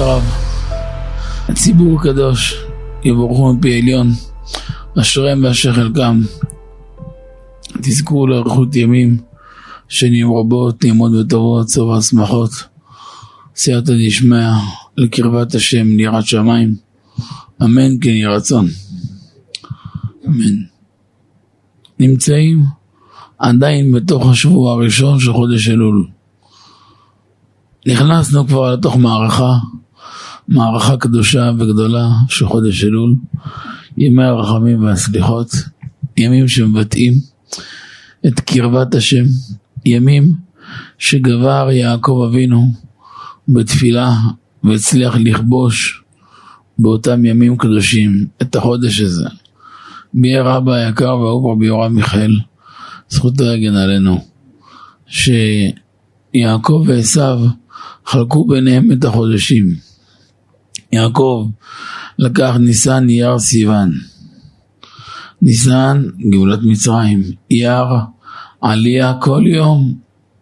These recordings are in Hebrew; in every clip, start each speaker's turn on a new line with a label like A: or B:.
A: הרב, הציבור הקדוש, יבורכו מפי עליון, אשריהם ואשר חלקם. תזכו לאריכות ימים, שנים רבות, נעימות וטובות, צבא שמחות, סייעתא דשמיא, לקרבת השם, ליראת שמיים, אמן כן יהי רצון. אמן. נמצאים עדיין בתוך השבוע הראשון של חודש אלול. נכנסנו כבר לתוך מערכה, מערכה קדושה וגדולה של חודש אלול, ימי הרחמים והסליחות, ימים שמבטאים את קרבת השם, ימים שגבר יעקב אבינו בתפילה והצליח לכבוש באותם ימים קדושים את החודש הזה. מי רבא היקר ואהוב רבי יורם מיכאל, זכותו יגן עלינו, שיעקב ועשיו חלקו ביניהם את החודשים. יעקב לקח ניסן אייר סיוון. ניסן גאולת מצרים, אייר עלייה כל יום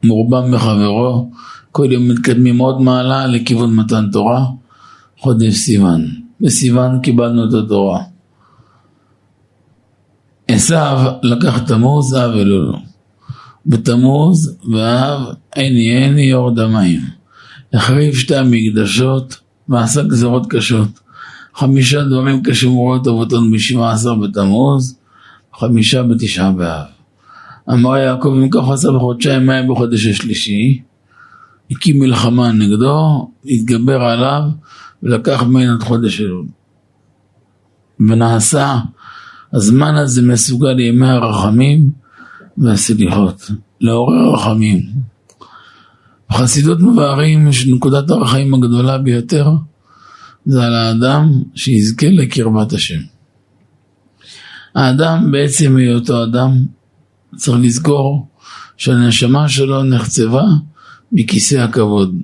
A: מורבם בחברו, כל יום מתקדמים עוד מעלה לכיוון מתן תורה, חודש סיוון. בסיוון קיבלנו את התורה. עשיו לקח תמוז, אב אלולו. בתמוז ואב עיני עיני יורד המים. החריב שתי המקדשות ועשה גזרות קשות. חמישה דברים קשים רואות אבותינו בשבעה עשר בתמוז, חמישה בתשעה באב. אמר יעקב אם כך עשה בחודשיים מים בחודש השלישי, הקים מלחמה נגדו, התגבר עליו ולקח ממנו את חודש אלול. ונעשה הזמן הזה מסוגל לימי הרחמים והסליחות, לעורר רחמים. בחסידות מבארים שנקודת הרחמים הגדולה ביותר זה על האדם שיזכה לקרבת השם. האדם בעצם היותו אדם צריך לזכור שהנשמה שלו נחצבה מכיסא הכבוד.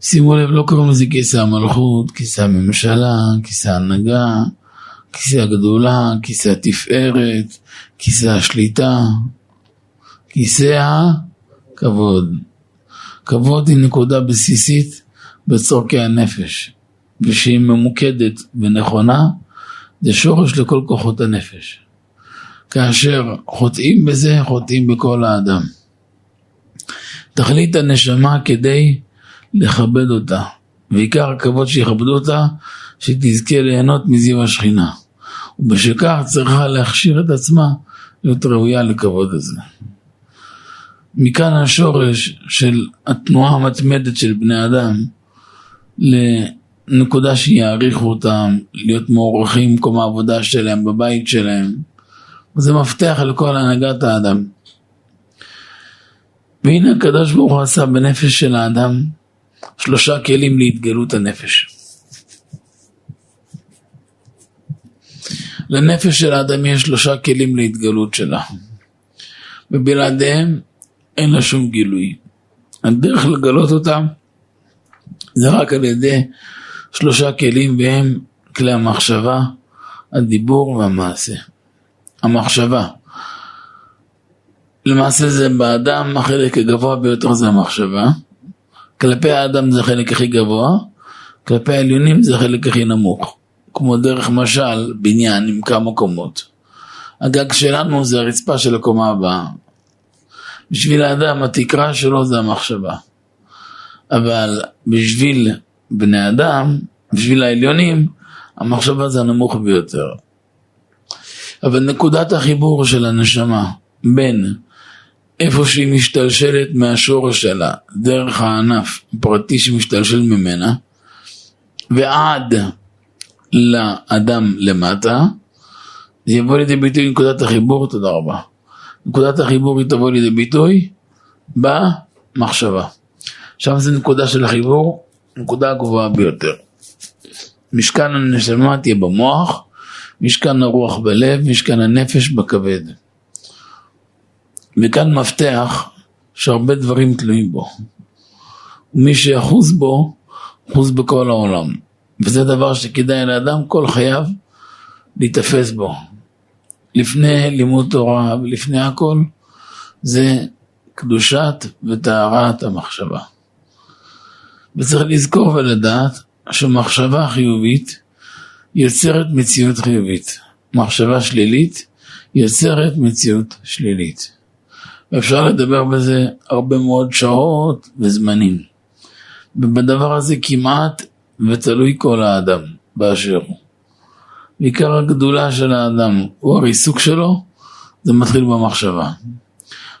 A: שימו לב, לא קוראים לזה כיסא המלכות, כיסא הממשלה, כיסא ההנהגה, כיסא הגדולה, כיסא התפארת, כיסא השליטה, כיסא הכבוד. כבוד היא נקודה בסיסית בצורכי הנפש, ושהיא ממוקדת ונכונה, זה שורש לכל כוחות הנפש. כאשר חוטאים בזה, חוטאים בכל האדם. תכלית הנשמה כדי לכבד אותה, ועיקר הכבוד שיכבדו אותה, שתזכה ליהנות מזיו השכינה. ובשל כך צריכה להכשיר את עצמה להיות ראויה לכבוד הזה. מכאן השורש של התנועה המתמדת של בני אדם לנקודה שיעריכו אותם, להיות מוערכים במקום העבודה שלהם, בבית שלהם. זה מפתח לכל הנהגת האדם. והנה הקדוש ברוך הוא עשה בנפש של האדם שלושה כלים להתגלות הנפש. לנפש של האדם יש שלושה כלים להתגלות שלה. ובלעדיהם אין לה שום גילוי. הדרך לגלות אותם זה רק על ידי שלושה כלים והם כלי המחשבה, הדיבור והמעשה. המחשבה. למעשה זה באדם החלק הגבוה ביותר זה המחשבה. כלפי האדם זה החלק הכי גבוה, כלפי העליונים זה החלק הכי נמוך. כמו דרך משל, בניין עם כמה קומות. הגג שלנו זה הרצפה של הקומה הבאה. בשביל האדם התקרה שלו זה המחשבה. אבל בשביל בני אדם, בשביל העליונים, המחשבה זה הנמוך ביותר. אבל נקודת החיבור של הנשמה בין איפה שהיא משתלשלת מהשורש שלה, דרך הענף הפרטי שמשתלשל ממנה, ועד לאדם למטה, זה יבוא לידי ביטוי נקודת החיבור, תודה רבה. נקודת החיבור היא תבוא לידי ביטוי במחשבה. עכשיו זה נקודה של החיבור, נקודה הגבוהה ביותר. משכן הנשמה תהיה במוח, משכן הרוח בלב, משכן הנפש בכבד. וכאן מפתח שהרבה דברים תלויים בו. ומי שיחוז בו, חוז בכל העולם. וזה דבר שכדאי לאדם כל חייו להיתפס בו. לפני לימוד תורה ולפני הכל, זה קדושת וטהרת המחשבה. וצריך לזכור ולדעת שמחשבה חיובית יוצרת מציאות חיובית. מחשבה שלילית יוצרת מציאות שלילית. ואפשר לדבר בזה הרבה מאוד שעות וזמנים. ובדבר הזה כמעט ותלוי כל האדם באשר הוא. עיקר הגדולה של האדם הוא הריסוק שלו, זה מתחיל במחשבה.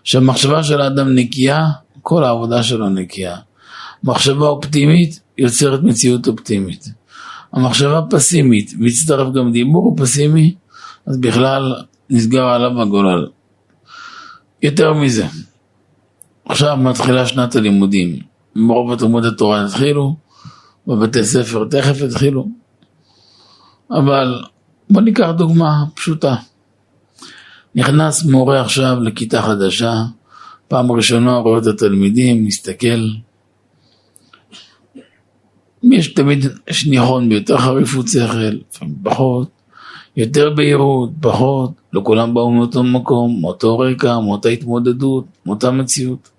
A: כשהמחשבה של האדם נקייה, כל העבודה שלו נקייה. מחשבה אופטימית יוצרת מציאות אופטימית. המחשבה פסימית, והצטרף גם דיבור פסימי, אז בכלל נסגר עליו הגולל. יותר מזה, עכשיו מתחילה שנת הלימודים, מרוב התלמוד התורה התחילו, בבתי ספר תכף התחילו, אבל בוא ניקח דוגמה פשוטה. נכנס מורה עכשיו לכיתה חדשה, פעם ראשונה רואה את התלמידים, מסתכל. יש תמיד שניחון ביותר חריפות שכל, פחות, יותר בהירות, פחות, לא כולם באו מאותו מקום, מאותו רקע, מאותה התמודדות, מאותה מציאות.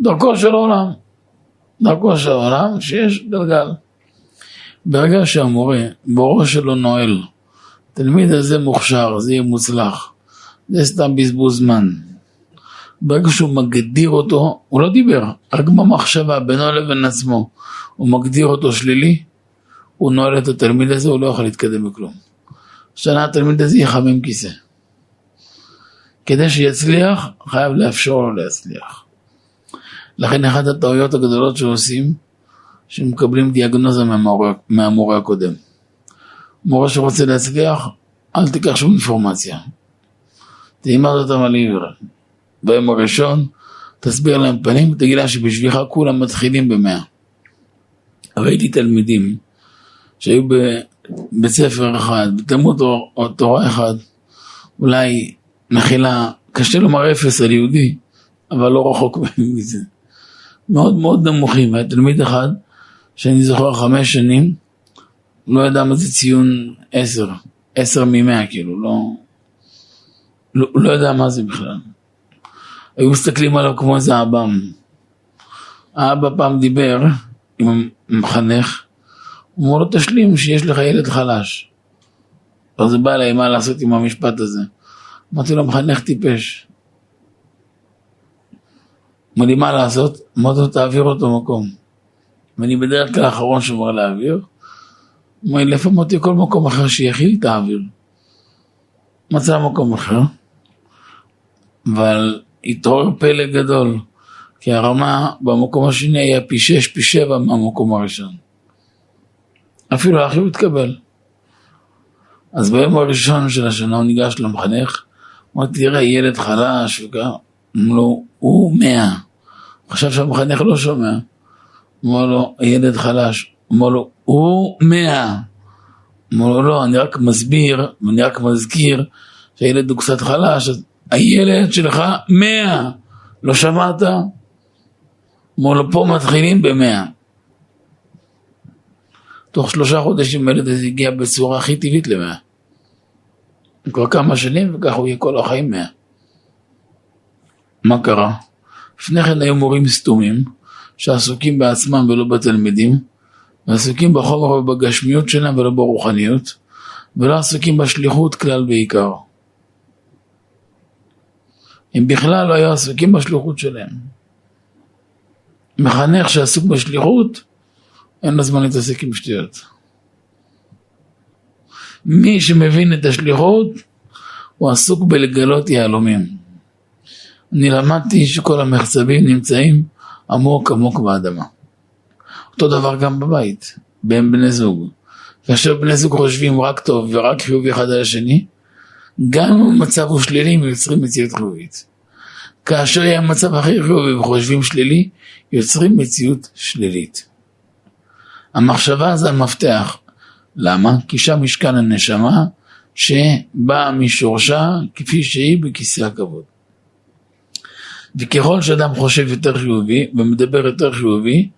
A: דרכו של העולם, דרכו של העולם שיש גלגל. ברגע שהמורה, בראש שלו נועל, תלמיד הזה מוכשר, זה יהיה מוצלח, זה סתם בזבוז זמן. ברגע שהוא מגדיר אותו, הוא לא דיבר, רק במחשבה בינו לבין עצמו, הוא מגדיר אותו שלילי, הוא נועל את התלמיד הזה, הוא לא יכול להתקדם בכלום. שנה התלמיד הזה יחמם כיסא. כדי שיצליח, חייב לאפשר לו להצליח. לכן אחת הטעויות הגדולות שעושים, שמקבלים דיאגנוזה מהמורה, מהמורה הקודם. מורה שרוצה להצליח, אל תיקח שום אינפורמציה. תלמד אותם על עבר. ביום הראשון, תסביר להם פנים, תגיד להם שבשבילך כולם מתחילים במאה. ראיתי תלמידים שהיו בבית ספר אחד, בתלמוד תורה אחד, אולי מחילה, קשה לומר אפס על יהודי, אבל לא רחוק מזה. מאוד מאוד נמוכים, היה תלמיד אחד שאני זוכר חמש שנים, לא ידע מה זה ציון עשר, עשר ממאה כאילו, לא, לא, לא יודע מה זה בכלל. היו מסתכלים עליו כמו איזה עב"ם. האבא פעם דיבר עם המחנך, הוא אמר לו תשלים שיש לך ילד חלש. אז בא אליי מה לעשות עם המשפט הזה. אמרתי לו מחנך טיפש. אמר לי מה לעשות? אמרתי לו תעביר אותו מקום. ואני בדרך כלל האחרון שאומר להעביר. אמר לי לפעמים אותי כל מקום אחר שיכיל תעביר. מצא מקום אחר. אבל התעורר פלא גדול. כי הרמה במקום השני היה פי שש, פי שבע מהמקום הראשון. אפילו אחי הוא התקבל. אז ביום הראשון של השנה הוא ניגש למחנך, אמר תראה ילד חלש וכך, אמר לו הוא מאה, הוא חשב שהמחנך לא שומע, אמר לו ילד חלש, אמר לו הוא מאה, אמר לו לא אני רק מסביר ואני רק מזכיר שהילד הוא קצת חלש, הילד שלך מאה, לא שמעת? אמר לו פה מתחילים במאה. תוך שלושה חודשים הילד הזה הגיע בצורה הכי טבעית למאה. כבר כמה שנים וככה הוא יהיה כל החיים מאה. מה קרה? לפני כן היו מורים סתומים שעסוקים בעצמם ולא בתלמידים ועסוקים בחומר ובגשמיות שלהם ולא ברוחניות ולא עסוקים בשליחות כלל ועיקר. הם בכלל לא היו עסוקים בשליחות שלהם. מחנך שעסוק בשליחות אין לו זמן להתעסק עם שטויות. מי שמבין את השליחות, הוא עסוק בלגלות יהלומים. אני למדתי שכל המחצבים נמצאים עמוק עמוק באדמה. אותו דבר גם בבית, בין בני זוג. כאשר בני זוג חושבים רק טוב ורק חיובי אחד על השני, גם אם המצב הוא שלילי, הם יוצרים מציאות חיובית. כאשר יהיה מצב הכי חיובי וחושבים שלילי, יוצרים מציאות שלילית. המחשבה זה המפתח. למה? כי שם משכן הנשמה שבאה משורשה כפי שהיא בכיסא הכבוד. וככל שאדם חושב יותר חיובי ומדבר יותר חיובי,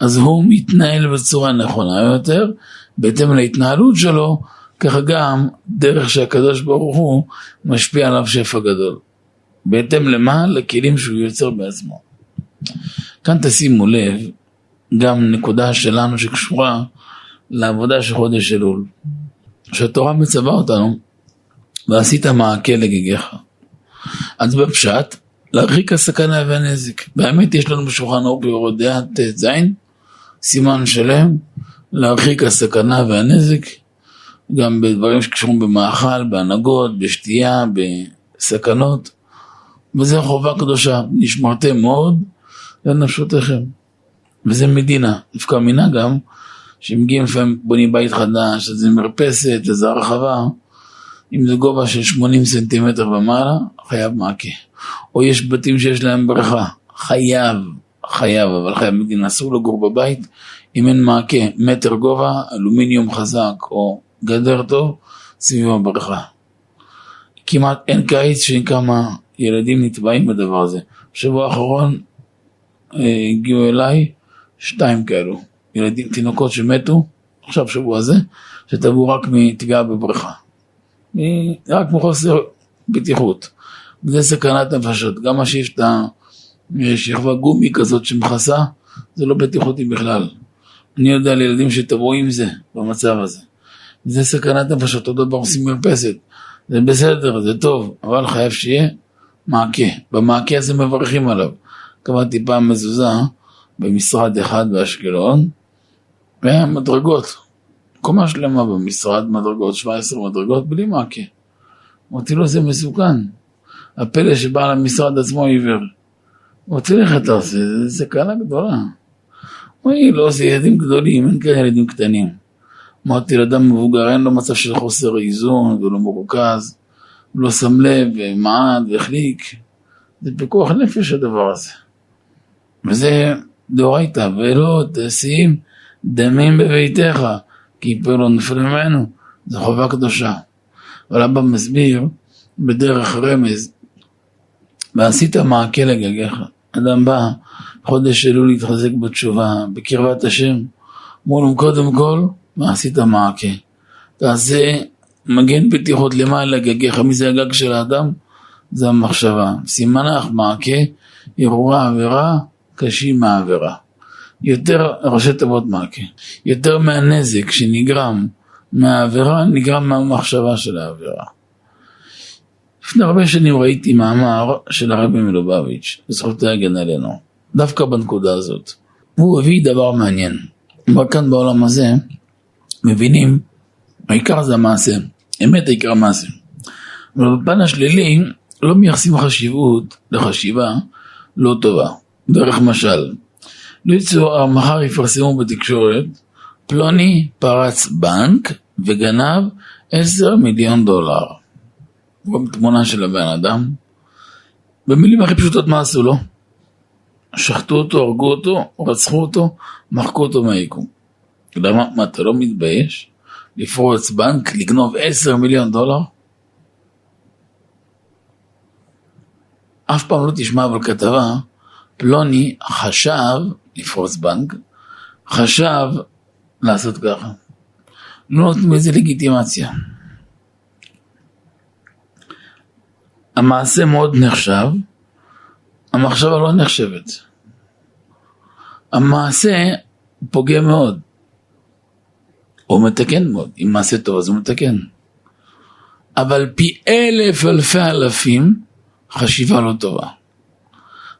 A: אז הוא מתנהל בצורה נכונה יותר, בהתאם להתנהלות שלו, ככה גם דרך שהקדוש ברוך הוא משפיע עליו שפע גדול. בהתאם למה? לכלים שהוא יוצר בעצמו. כאן תשימו לב, גם נקודה שלנו שקשורה לעבודה של חודש אלול. שהתורה מצווה אותנו, ועשית מעקה לגיגיך. אז בפשט, להרחיק הסכנה והנזק. באמת יש לנו בשולחן אור ביורות דעה ט"ז, סימן שלם, להרחיק הסכנה והנזק, גם בדברים שקשורים במאכל, בהנהגות, בשתייה, בסכנות, וזה חובה קדושה, נשמרתם מאוד לנפשותיכם. וזה מדינה, דווקא מינה גם, שמגיעים לפעמים בונים בית חדש, איזה מרפסת, איזה הרחבה, אם זה גובה של 80 סנטימטר ומעלה, חייב מעקה. או יש בתים שיש להם בריכה, חייב, חייב, אבל חייב מדינה, אסור לגור בבית אם אין מעקה, מטר גובה, אלומיניום חזק או גדר טוב, סביב הבריכה. כמעט אין קיץ שאין כמה ילדים נתבעים בדבר הזה. בשבוע האחרון אה, הגיעו אליי שתיים כאלו, ילדים, תינוקות שמתו, עכשיו שבוע זה, שטבעו רק מטביעה בבריכה. רק מחוסר בטיחות. זה סכנת נפשות. גם שיש את השכבה גומי כזאת שמכסה, זה לא בטיחותי בכלל. אני יודע על ילדים שטבעו עם זה, במצב הזה. זה סכנת נפשות, אותו דבר עושים מרפסת. זה בסדר, זה טוב, אבל חייב שיהיה מעקה. במעקה הזה מברכים עליו. קבעתי פעם מזוזה במשרד אחד באשקלון, ומדרגות. קומה שלמה במשרד, מדרגות, 17 מדרגות, בלי מעקה. אמרתי לו, זה מסוכן. הפלא שבא למשרד עצמו עיוור. אמרתי לו, איך אתה עושה? זה סכנה גדולה. הוא אומר, לא, זה ילדים גדולים, אין כאלה ילדים קטנים. אמרתי לאדם מבוגר, אין לו מצב של חוסר איזון, ולא מרוכז, לא שם לב, ומעד, והחליק. זה פיקוח נפש הדבר הזה. וזה דאורייתא, ולא תשים דמים בביתך, כי פה לא נופל ממנו, זו חובה קדושה. אבל אבא מסביר בדרך רמז, ועשית מעקה לגגיך. אדם בא, חודש אלול להתחזק בתשובה, בקרבת השם, אמרו לו קודם כל, ועשית מעקה. תעשה מגן בטיחות למעלה לגגיך, מי זה הגג של האדם? זה המחשבה. סימנך מעקה, הרהורה עבירה, קשים מהעבירה. יותר, ראשי תיבות מעקה, יותר מהנזק שנגרם מהעבירה, נגרם מהמחשבה של העבירה. לפני הרבה שנים ראיתי מאמר של הרבי מלובביץ', זכותי הגן עלינו, דווקא בנקודה הזאת. והוא הביא דבר מעניין. אבל כאן בעולם הזה מבינים, העיקר זה המעשה, אמת העיקר המעשה. אבל בפן השלילי לא מייחסים חשיבות לחשיבה לא טובה. דרך משל, יצאו, מחר יפרסמו בתקשורת, פלוני פרץ בנק וגנב עשר מיליון דולר. גם תמונה של הבן אדם. במילים הכי פשוטות מה עשו לו? שחטו אותו, הרגו אותו, רצחו אותו, מחקו אותו מהיקום. למה? מה, אתה לא מתבייש לפרוץ בנק, לגנוב עשר מיליון דולר? אף פעם לא תשמע אבל כתבה, פלוני חשב לפרוץ בנק, חשב לעשות ככה. לא נותנים לזה לגיטימציה. המעשה מאוד נחשב, המחשבה לא נחשבת. המעשה פוגע מאוד, או מתקן מאוד, אם מעשה טוב אז הוא מתקן. אבל פי אלף אלפי אלפים חשיבה לא טובה.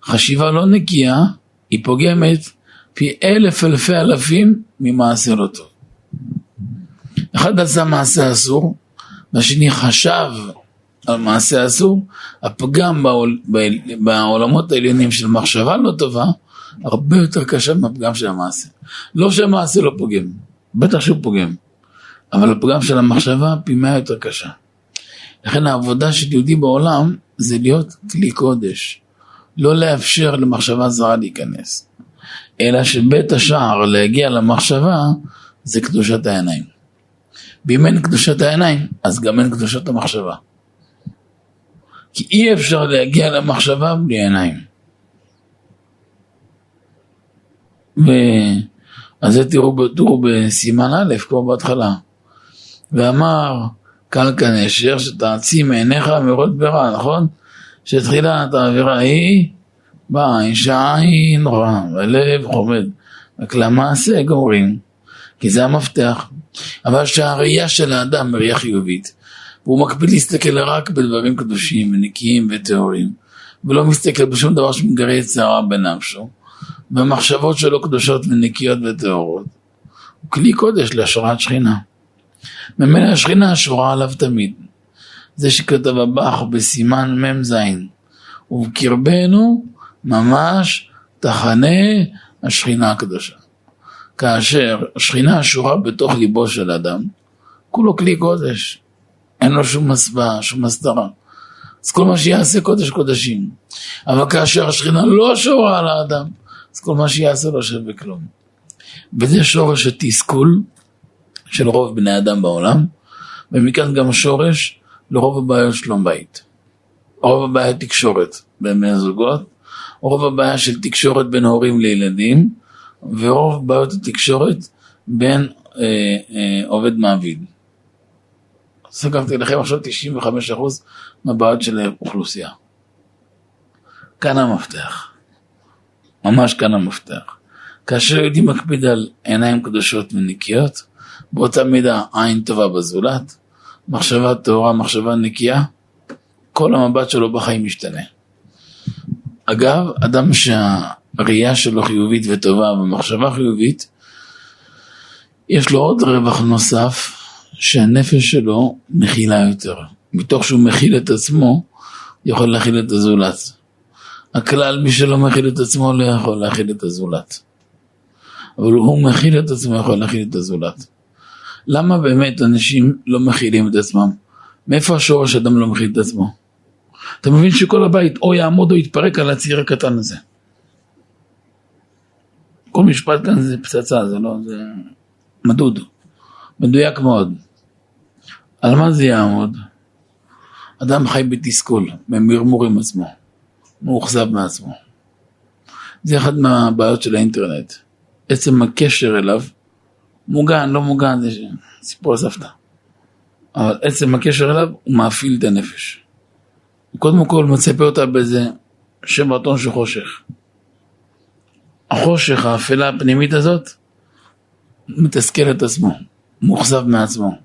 A: חשיבה לא נקייה, היא פוגמת פי אלף אלפי אלפים ממעשה לא טוב. אחד עשה מעשה אסור, והשני חשב על מעשה אסור, הפגם בעול, בעולמות העליונים של מחשבה לא טובה, הרבה יותר קשה מהפגם של המעשה. לא שהמעשה לא פוגם, בטח שהוא פוגם, אבל הפגם של המחשבה פי מאה יותר קשה. לכן העבודה של יהודי בעולם זה להיות כלי קודש, לא לאפשר למחשבה זרה להיכנס, אלא שבית השער להגיע למחשבה זה קדושת העיניים. ואם אין קדושת העיניים, אז גם אין קדושת המחשבה. כי אי אפשר להגיע למחשבה בלי עיניים. ו... אז זה תראו בטור בסימן א', כמו בהתחלה. ואמר קלקה נשר שתעצים עיניך מראות ברע, נכון? שתחילת העבירה היא בעין שעין רע, והלב חומד. רק למעשה גומרים, כי זה המפתח. אבל שהראייה של האדם היא ראייה חיובית, והוא מקפיד להסתכל רק בדברים קדושים ונקיים וטהורים, ולא מסתכל בשום דבר שמגרה יצרה בנפשו, והמחשבות שלו קדושות ונקיות וטהורות. הוא כלי קודש להשראת שכינה. ממילא השכינה שורה עליו תמיד. זה שכתב הבח בסימן מ"ז, ובקרבנו ממש תחנה השכינה הקדושה. כאשר השכינה שורה בתוך ליבו של אדם, כולו כלי קודש, אין לו שום מסווה, שום הסתרה. אז כל מה שיעשה קודש קודשים. אבל כאשר השכינה לא שורה על האדם, אז כל מה שיעשה לא שווה כלום. וזה שורש התסכול של רוב בני אדם בעולם, ומכאן גם שורש לרוב הבעיות שלום בית. רוב הבעיה תקשורת בין בני זוגות, רוב הבעיה של תקשורת בין הורים לילדים, ורוב בעיות התקשורת בין אה, אה, עובד מעביד. סגרתי לכם עכשיו 95% מהבעיות של האוכלוסייה. כאן המפתח. ממש כאן המפתח. כאשר יהודי מקפיד על עיניים קדושות ונקיות, באותה מידה עין טובה בזולת, מחשבה טהורה, מחשבה נקייה, כל המבט שלו בחיים משתנה. אגב, אדם שהראייה שלו חיובית וטובה ומחשבה חיובית, יש לו עוד רווח נוסף, שהנפש שלו מכילה יותר. מתוך שהוא מכיל את עצמו, יכול להכיל את הזולת. הכלל, מי שלא מכיל את עצמו לא יכול להכיל את הזולת. אבל הוא מכיל את עצמו, יכול להכיל את הזולת. למה באמת אנשים לא מכילים את עצמם? מאיפה השורש אדם לא מכיל את עצמו? אתה מבין שכל הבית או יעמוד או יתפרק על הציר הקטן הזה. כל משפט כאן זה פצצה, זה לא, זה מדוד, מדויק מאוד. על מה זה יעמוד? אדם חי בתסכול, במרמור עם עצמו, מאוכזב מעצמו. זה אחת מהבעיות של האינטרנט. עצם הקשר אליו, מוגן, לא מוגן, זה סיפור סבתא. אבל עצם הקשר אליו, הוא מאפיל את הנפש. קודם כל מצפה אותה באיזה שם רטון של חושך. החושך, האפלה הפנימית הזאת, מתסכל את עצמו, מאוכזב מעצמו.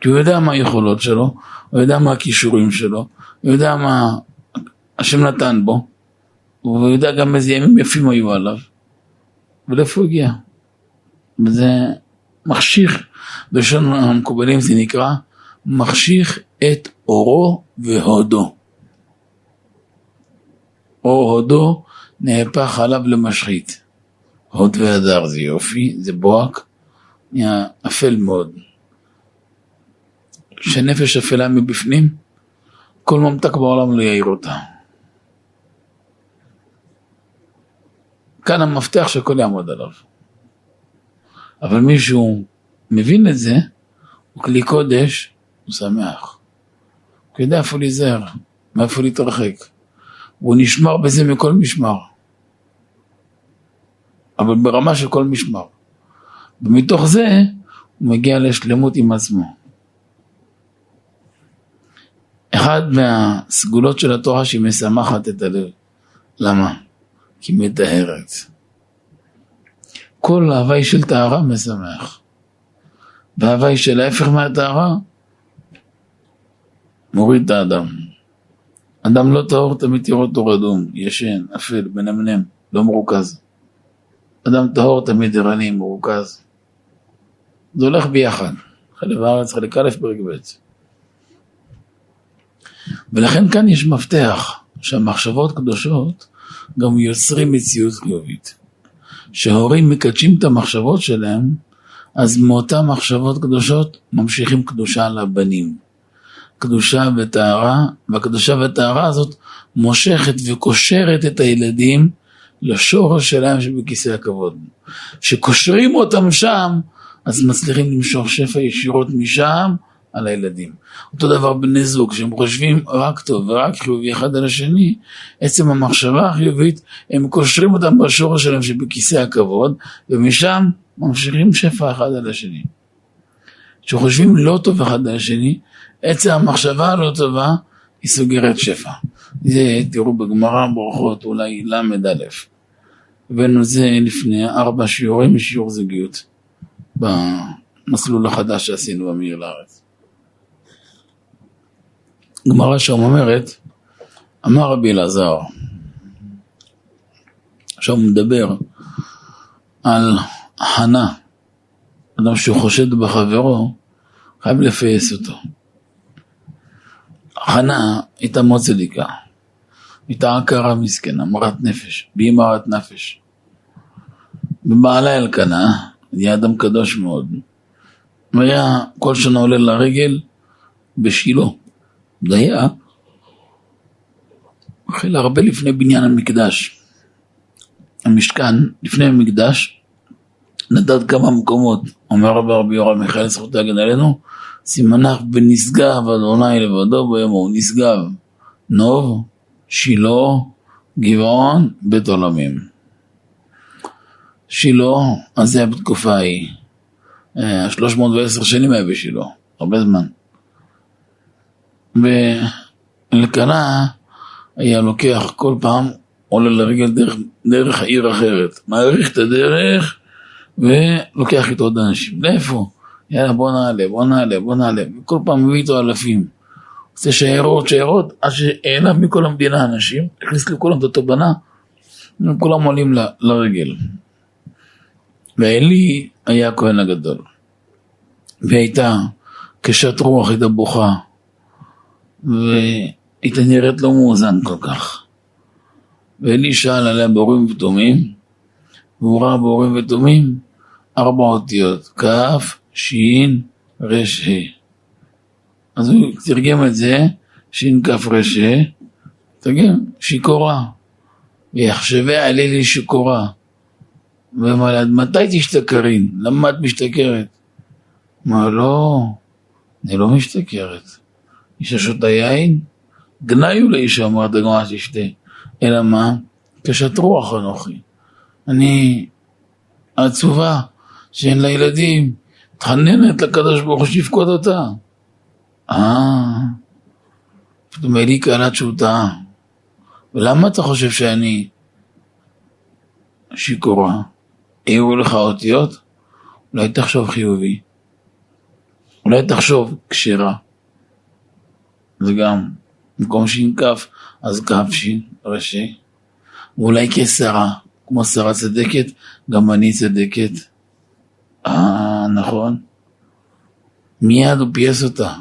A: כי הוא יודע מה היכולות שלו, הוא יודע מה הכישורים שלו, הוא יודע מה השם נתן בו, והוא יודע גם איזה ימים יפים היו עליו, ולאיפה הוא הגיע. וזה מחשיך, בלשון המקובלים זה נקרא, מחשיך את אורו והודו. אור הודו נהפך עליו למשחית. הוד והדר זה יופי, זה בוהק, נהיה אפל מאוד. כשנפש אפלה מבפנים, כל ממתק בעולם לא יעיר אותה. כאן המפתח שהכל יעמוד עליו. אבל מישהו מבין את זה, הוא כלי קודש, הוא שמח. הוא יודע איפה להיזהר, מאיפה להתרחק. הוא נשמר בזה מכל משמר. אבל ברמה של כל משמר. ומתוך זה הוא מגיע לשלמות עם עצמו. אחד מהסגולות של התורה שהיא משמחת את הלב. למה? כי מטהרת. כל ההווי של טהרה משמח. וההווי של ההפך מהטהרה מוריד את האדם. אדם לא טהור תמיד תראו אותו רדום, ישן, אפל, מנמנם, לא מרוכז. אדם טהור תמיד ערני, מרוכז. זה הולך ביחד. חלק הארץ, חלק א', פרק ב'. ולכן כאן יש מפתח שהמחשבות קדושות גם יוצרים מציאות חיובית. כשהורים מקדשים את המחשבות שלהם, אז מאותן מחשבות קדושות ממשיכים קדושה לבנים. קדושה וטהרה, והקדושה והטהרה הזאת מושכת וקושרת את הילדים לשורש שלהם שבכיסא הכבוד. כשקושרים אותם שם, אז מצליחים למשוך שפע ישירות משם על הילדים. אותו דבר בני זוג, שהם חושבים רק טוב ורק חיובי אחד על השני, עצם המחשבה החיובית, הם קושרים אותם בשורש שלהם שבכיסא הכבוד, ומשם ממשיכים שפע אחד על השני. כשחושבים לא טוב אחד על השני, עצם המחשבה הלא טובה היא סוגרת שפע. זה תראו בגמרא ברכות אולי ל"א. הבאנו זה לפני ארבע שיעורים משיעור זוגיות במסלול החדש שעשינו במאיר לארץ. גמרא שם אומרת, אמר רבי אלעזר, עכשיו הוא מדבר על חנה, אדם שהוא חושד בחברו, חייב לפייס אותו. חנה הייתה מאוד צדיקה, הייתה עקרה מסכנה, מרת נפש, בי מרת נפש. ובעלה אלקנה, היה אדם קדוש מאוד. הוא היה כל שנה עולה לרגל בשילה, זה היה החל הרבה לפני בניין המקדש. המשכן, לפני המקדש, נדד כמה מקומות, אומר רבי רבי יורם מיכאל זכות להגן עלינו, סימנך בנשגב אדוני לבדו ביום ההוא, נשגב, נוב, שילה, גבעון, בית עולמים. שילה, אז זה היה בתקופה ההיא, 310 אה, שנים היה בשילה, הרבה זמן. ואלקנה היה לוקח כל פעם, עולה לרגל דרך, דרך עיר אחרת, מעריך את הדרך ולוקח איתו עוד אנשים. לאיפה? יאללה בוא נעלה, בוא נעלה, בוא נעלה. וכל פעם מביא איתו אלפים. עושה שיירות, שיירות, עד שהעלם מכל המדינה אנשים, הכניס לכולם את אותו בנה, וכולם עולים ל, לרגל. ואלי היה הכהן הגדול. והייתה קשת רוח, הייתה בוכה. והייתה נראית לא מאוזן כל כך. ואלי שאל עליה באורים ותומים, והוא ראה באורים ותומים ארבע אותיות, כ', ש', ר', ה'. אז הוא תרגם את זה, ש', כ', ר', ה', תרגם, שיכורה. ויחשביה עלי לי שיכורה. ואמר לה, מתי תשתכרין? למה את משתכרת? אמר, לא, אני לא משתכרת. אישה שותה יין, גנאי הוא לאישה, אמרת הגמרא תשתה. אלא מה? קשת רוח אנוכי. אני עצובה שאין לה ילדים, מתחננת לקדוש ברוך הוא שיפקוד אותה. אה, פתאום אלי קהלת שהוא טעה. ולמה אתה חושב שאני שיכורה? העירו לך אותיות? אולי תחשוב חיובי. אולי תחשוב כשרה. זה גם, במקום ש"כ, אז כ"ש, ראשי. ואולי כשרה, כמו שרה צדקת, גם אני צדקת. אה, נכון. מיד הוא פייס אותה,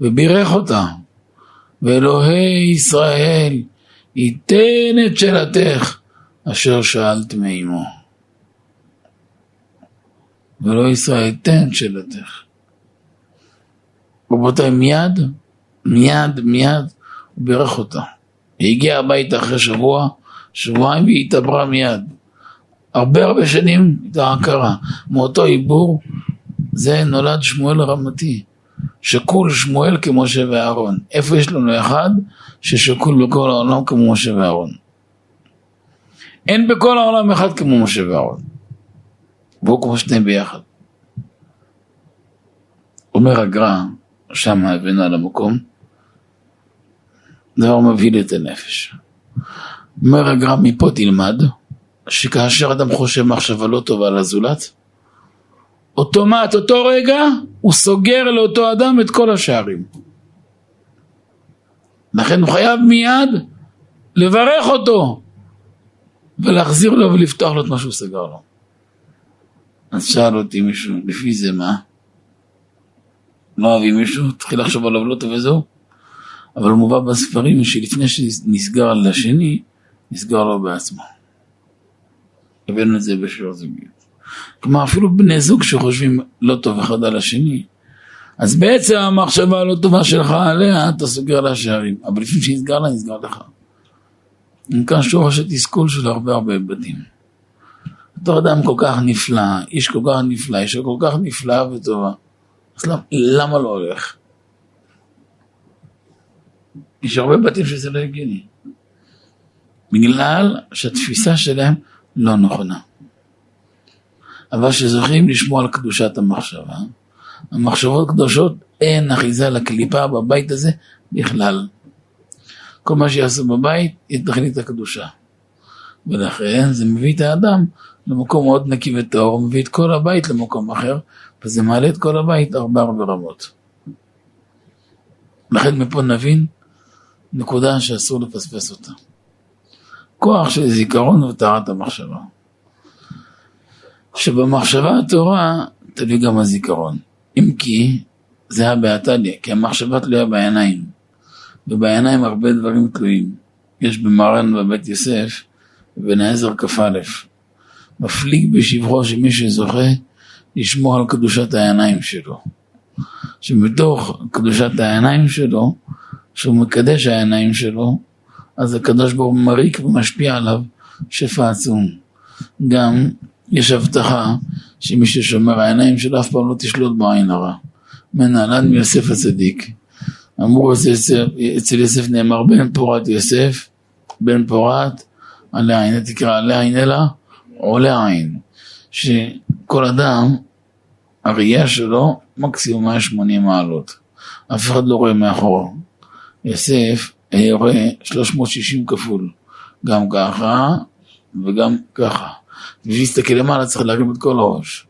A: ובירך אותה. ואלוהי ישראל, ייתן את שאלתך אשר שאלת מאמו. ואלוהי ישראל, ייתן את שאלתך. רבותיי, מיד, מיד, מיד, הוא בירך אותה. היא הגיעה הביתה אחרי שבוע, שבועיים והיא התעברה מיד. הרבה הרבה שנים הייתה הכרה. מאותו עיבור זה נולד שמואל הרמתי. שקול שמואל כמשה ואהרון. איפה יש לנו אחד ששקול בכל העולם כמו משה ואהרון? אין בכל העולם אחד כמו משה ואהרון. והוא כמו שניהם ביחד. אומר הגר"א, שם הבאנו על המקום, דבר מבהיל את הנפש. אומר הגר"א, מפה תלמד, שכאשר אדם חושב מחשבה לא טובה על הזולת, אוטומט, אותו רגע, הוא סוגר לאותו אדם את כל השערים. לכן הוא חייב מיד לברך אותו ולהחזיר לו ולפתוח לו את מה שהוא סגר לו. אז שאל אותי מישהו, לפי זה מה? לא אוהבי מישהו, תתחיל לחשוב עליו לא טוב וזהו. אבל מובא בספרים שלפני שנסגר על השני, נסגר לו בעצמו. הבאנו את זה בשיעור זוגיות. כלומר, אפילו בני זוג שחושבים לא טוב אחד על השני, אז בעצם המחשבה הלא טובה שלך עליה, אתה סוגר לה שערים. אבל לפני שנסגר לה, נסגר לך. מכאן שורש התסכול של הרבה הרבה היבטים. אותו אדם כל כך נפלא, איש כל כך נפלא, איש כל כך נפלא וטובה. אז למה, למה לא הולך? יש הרבה בתים שזה לא הגיוני. בגלל שהתפיסה שלהם לא נכונה. אבל שזוכים לשמוע על קדושת המחשבה, המחשבות קדושות אין אחיזה לקליפה בבית הזה בכלל. כל מה שיעשו בבית היא תכלית הקדושה. ולכן זה מביא את האדם למקום מאוד נקי וטהור, מביא את כל הבית למקום אחר, וזה מעלה את כל הבית הרבה הרבה רמות. לכן מפה נבין נקודה שאסור לפספס אותה. כוח של זיכרון וטהרת המחשבה. שבמחשבה הטהורה תלוי גם הזיכרון. אם כי זה הבעתליה, כי המחשבה תלויה בעיניים, ובעיניים הרבה דברים תלויים. יש במרן בבית יוסף, בן העזר כ"א, מפליג בשבחו שמי שזוכה לשמור על קדושת העיניים שלו. שמתוך קדושת העיניים שלו, שהוא מקדש העיניים שלו, אז הקדוש ברוך הוא מריק ומשפיע עליו שפע עצום. גם יש הבטחה שמי ששומר העיניים שלו אף פעם לא תשלוט בעין הרע. מנהלן מיוסף הצדיק. אמרו אצל יוסף נאמר בן פורת יוסף, בן פורת עלי עין, תקרא עלי עין אלא עולה עין. שכל אדם, הראייה שלו מקסימום 180 מעלות. אף אחד לא רואה מאחורה. יוסף רואה 360 כפול, גם ככה וגם ככה. בשביל להסתכל למעלה צריך להרים את כל הראש.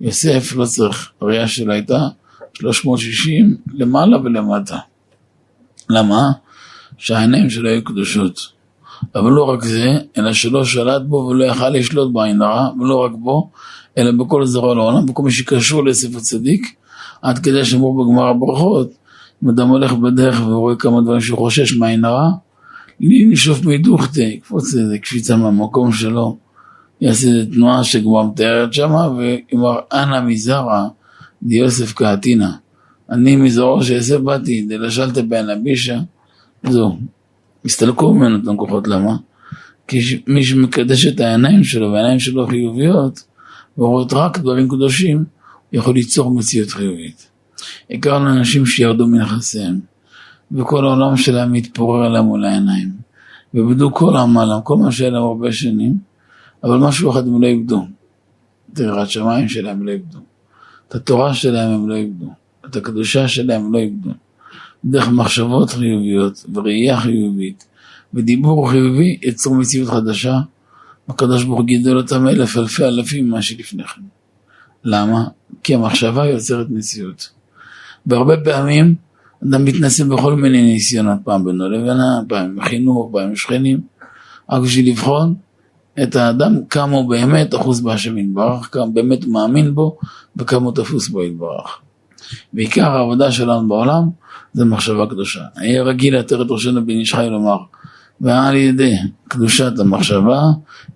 A: יוסף לא צריך, הראייה שלו הייתה 360 למעלה ולמטה. למה? שהעיניים שלו היו קדושות. אבל לא רק זה, אלא שלא שלט בו ולא יכל לשלוט בעין הרע, ולא רק בו, אלא בכל זרוע לעולם, וכל מי שקשור לעשף הצדיק, עד כדי שאמרו בגמר הברכות, אם אדם הולך בדרך ורואה כמה דברים שהוא חושש מעין הרע, נשוף מדוכתה, יקפוץ איזה קפיצה מהמקום שלו, יעשה איזה תנועה שכבר מתארת שמה, ויאמר אנא מזרע דיוסף קהתינא, אני מזרעו שיוסף באתי, דלשלת בעין הבישה, זהו, הסתלקו ממנו את הכוחות, למה? כי מי שמקדש את העיניים שלו, והעיניים שלו חיוביות, ורואות רק דברים קדושים, יכול ליצור מציאות חיובית. עיקר לאנשים שירדו מנכסיהם, וכל העולם שלהם מתפורר עליהם מול העיניים, ואיבדו כל עמלם, כל מה שהיה להם הרבה שנים, אבל משהו אחד הם לא איבדו. את יראת שמיים שלהם הם לא איבדו. את התורה שלהם הם לא איבדו. את הקדושה שלהם הם לא איבדו. דרך מחשבות חיוביות וראייה חיובית ודיבור חיובי יצרו מציאות חדשה. הקדוש ברוך גידל אותם אלף אלפי אלפים ממה שלפני כן. למה? כי המחשבה יוצרת מציאות. והרבה פעמים אדם מתנסה בכל מיני ניסיונות, פעם בינו לבינה, פעם בחינוך, פעם עם שכנים, רק בשביל לבחון את האדם כמה הוא באמת אחוז בהשם יתברך, כמה באמת הוא מאמין בו וכמה הוא תפוס בו יתברך. בעיקר העבודה שלנו בעולם זה מחשבה קדושה. היה רגיל לתת את ראשנו בן איש חי לומר, ועל ידי קדושת המחשבה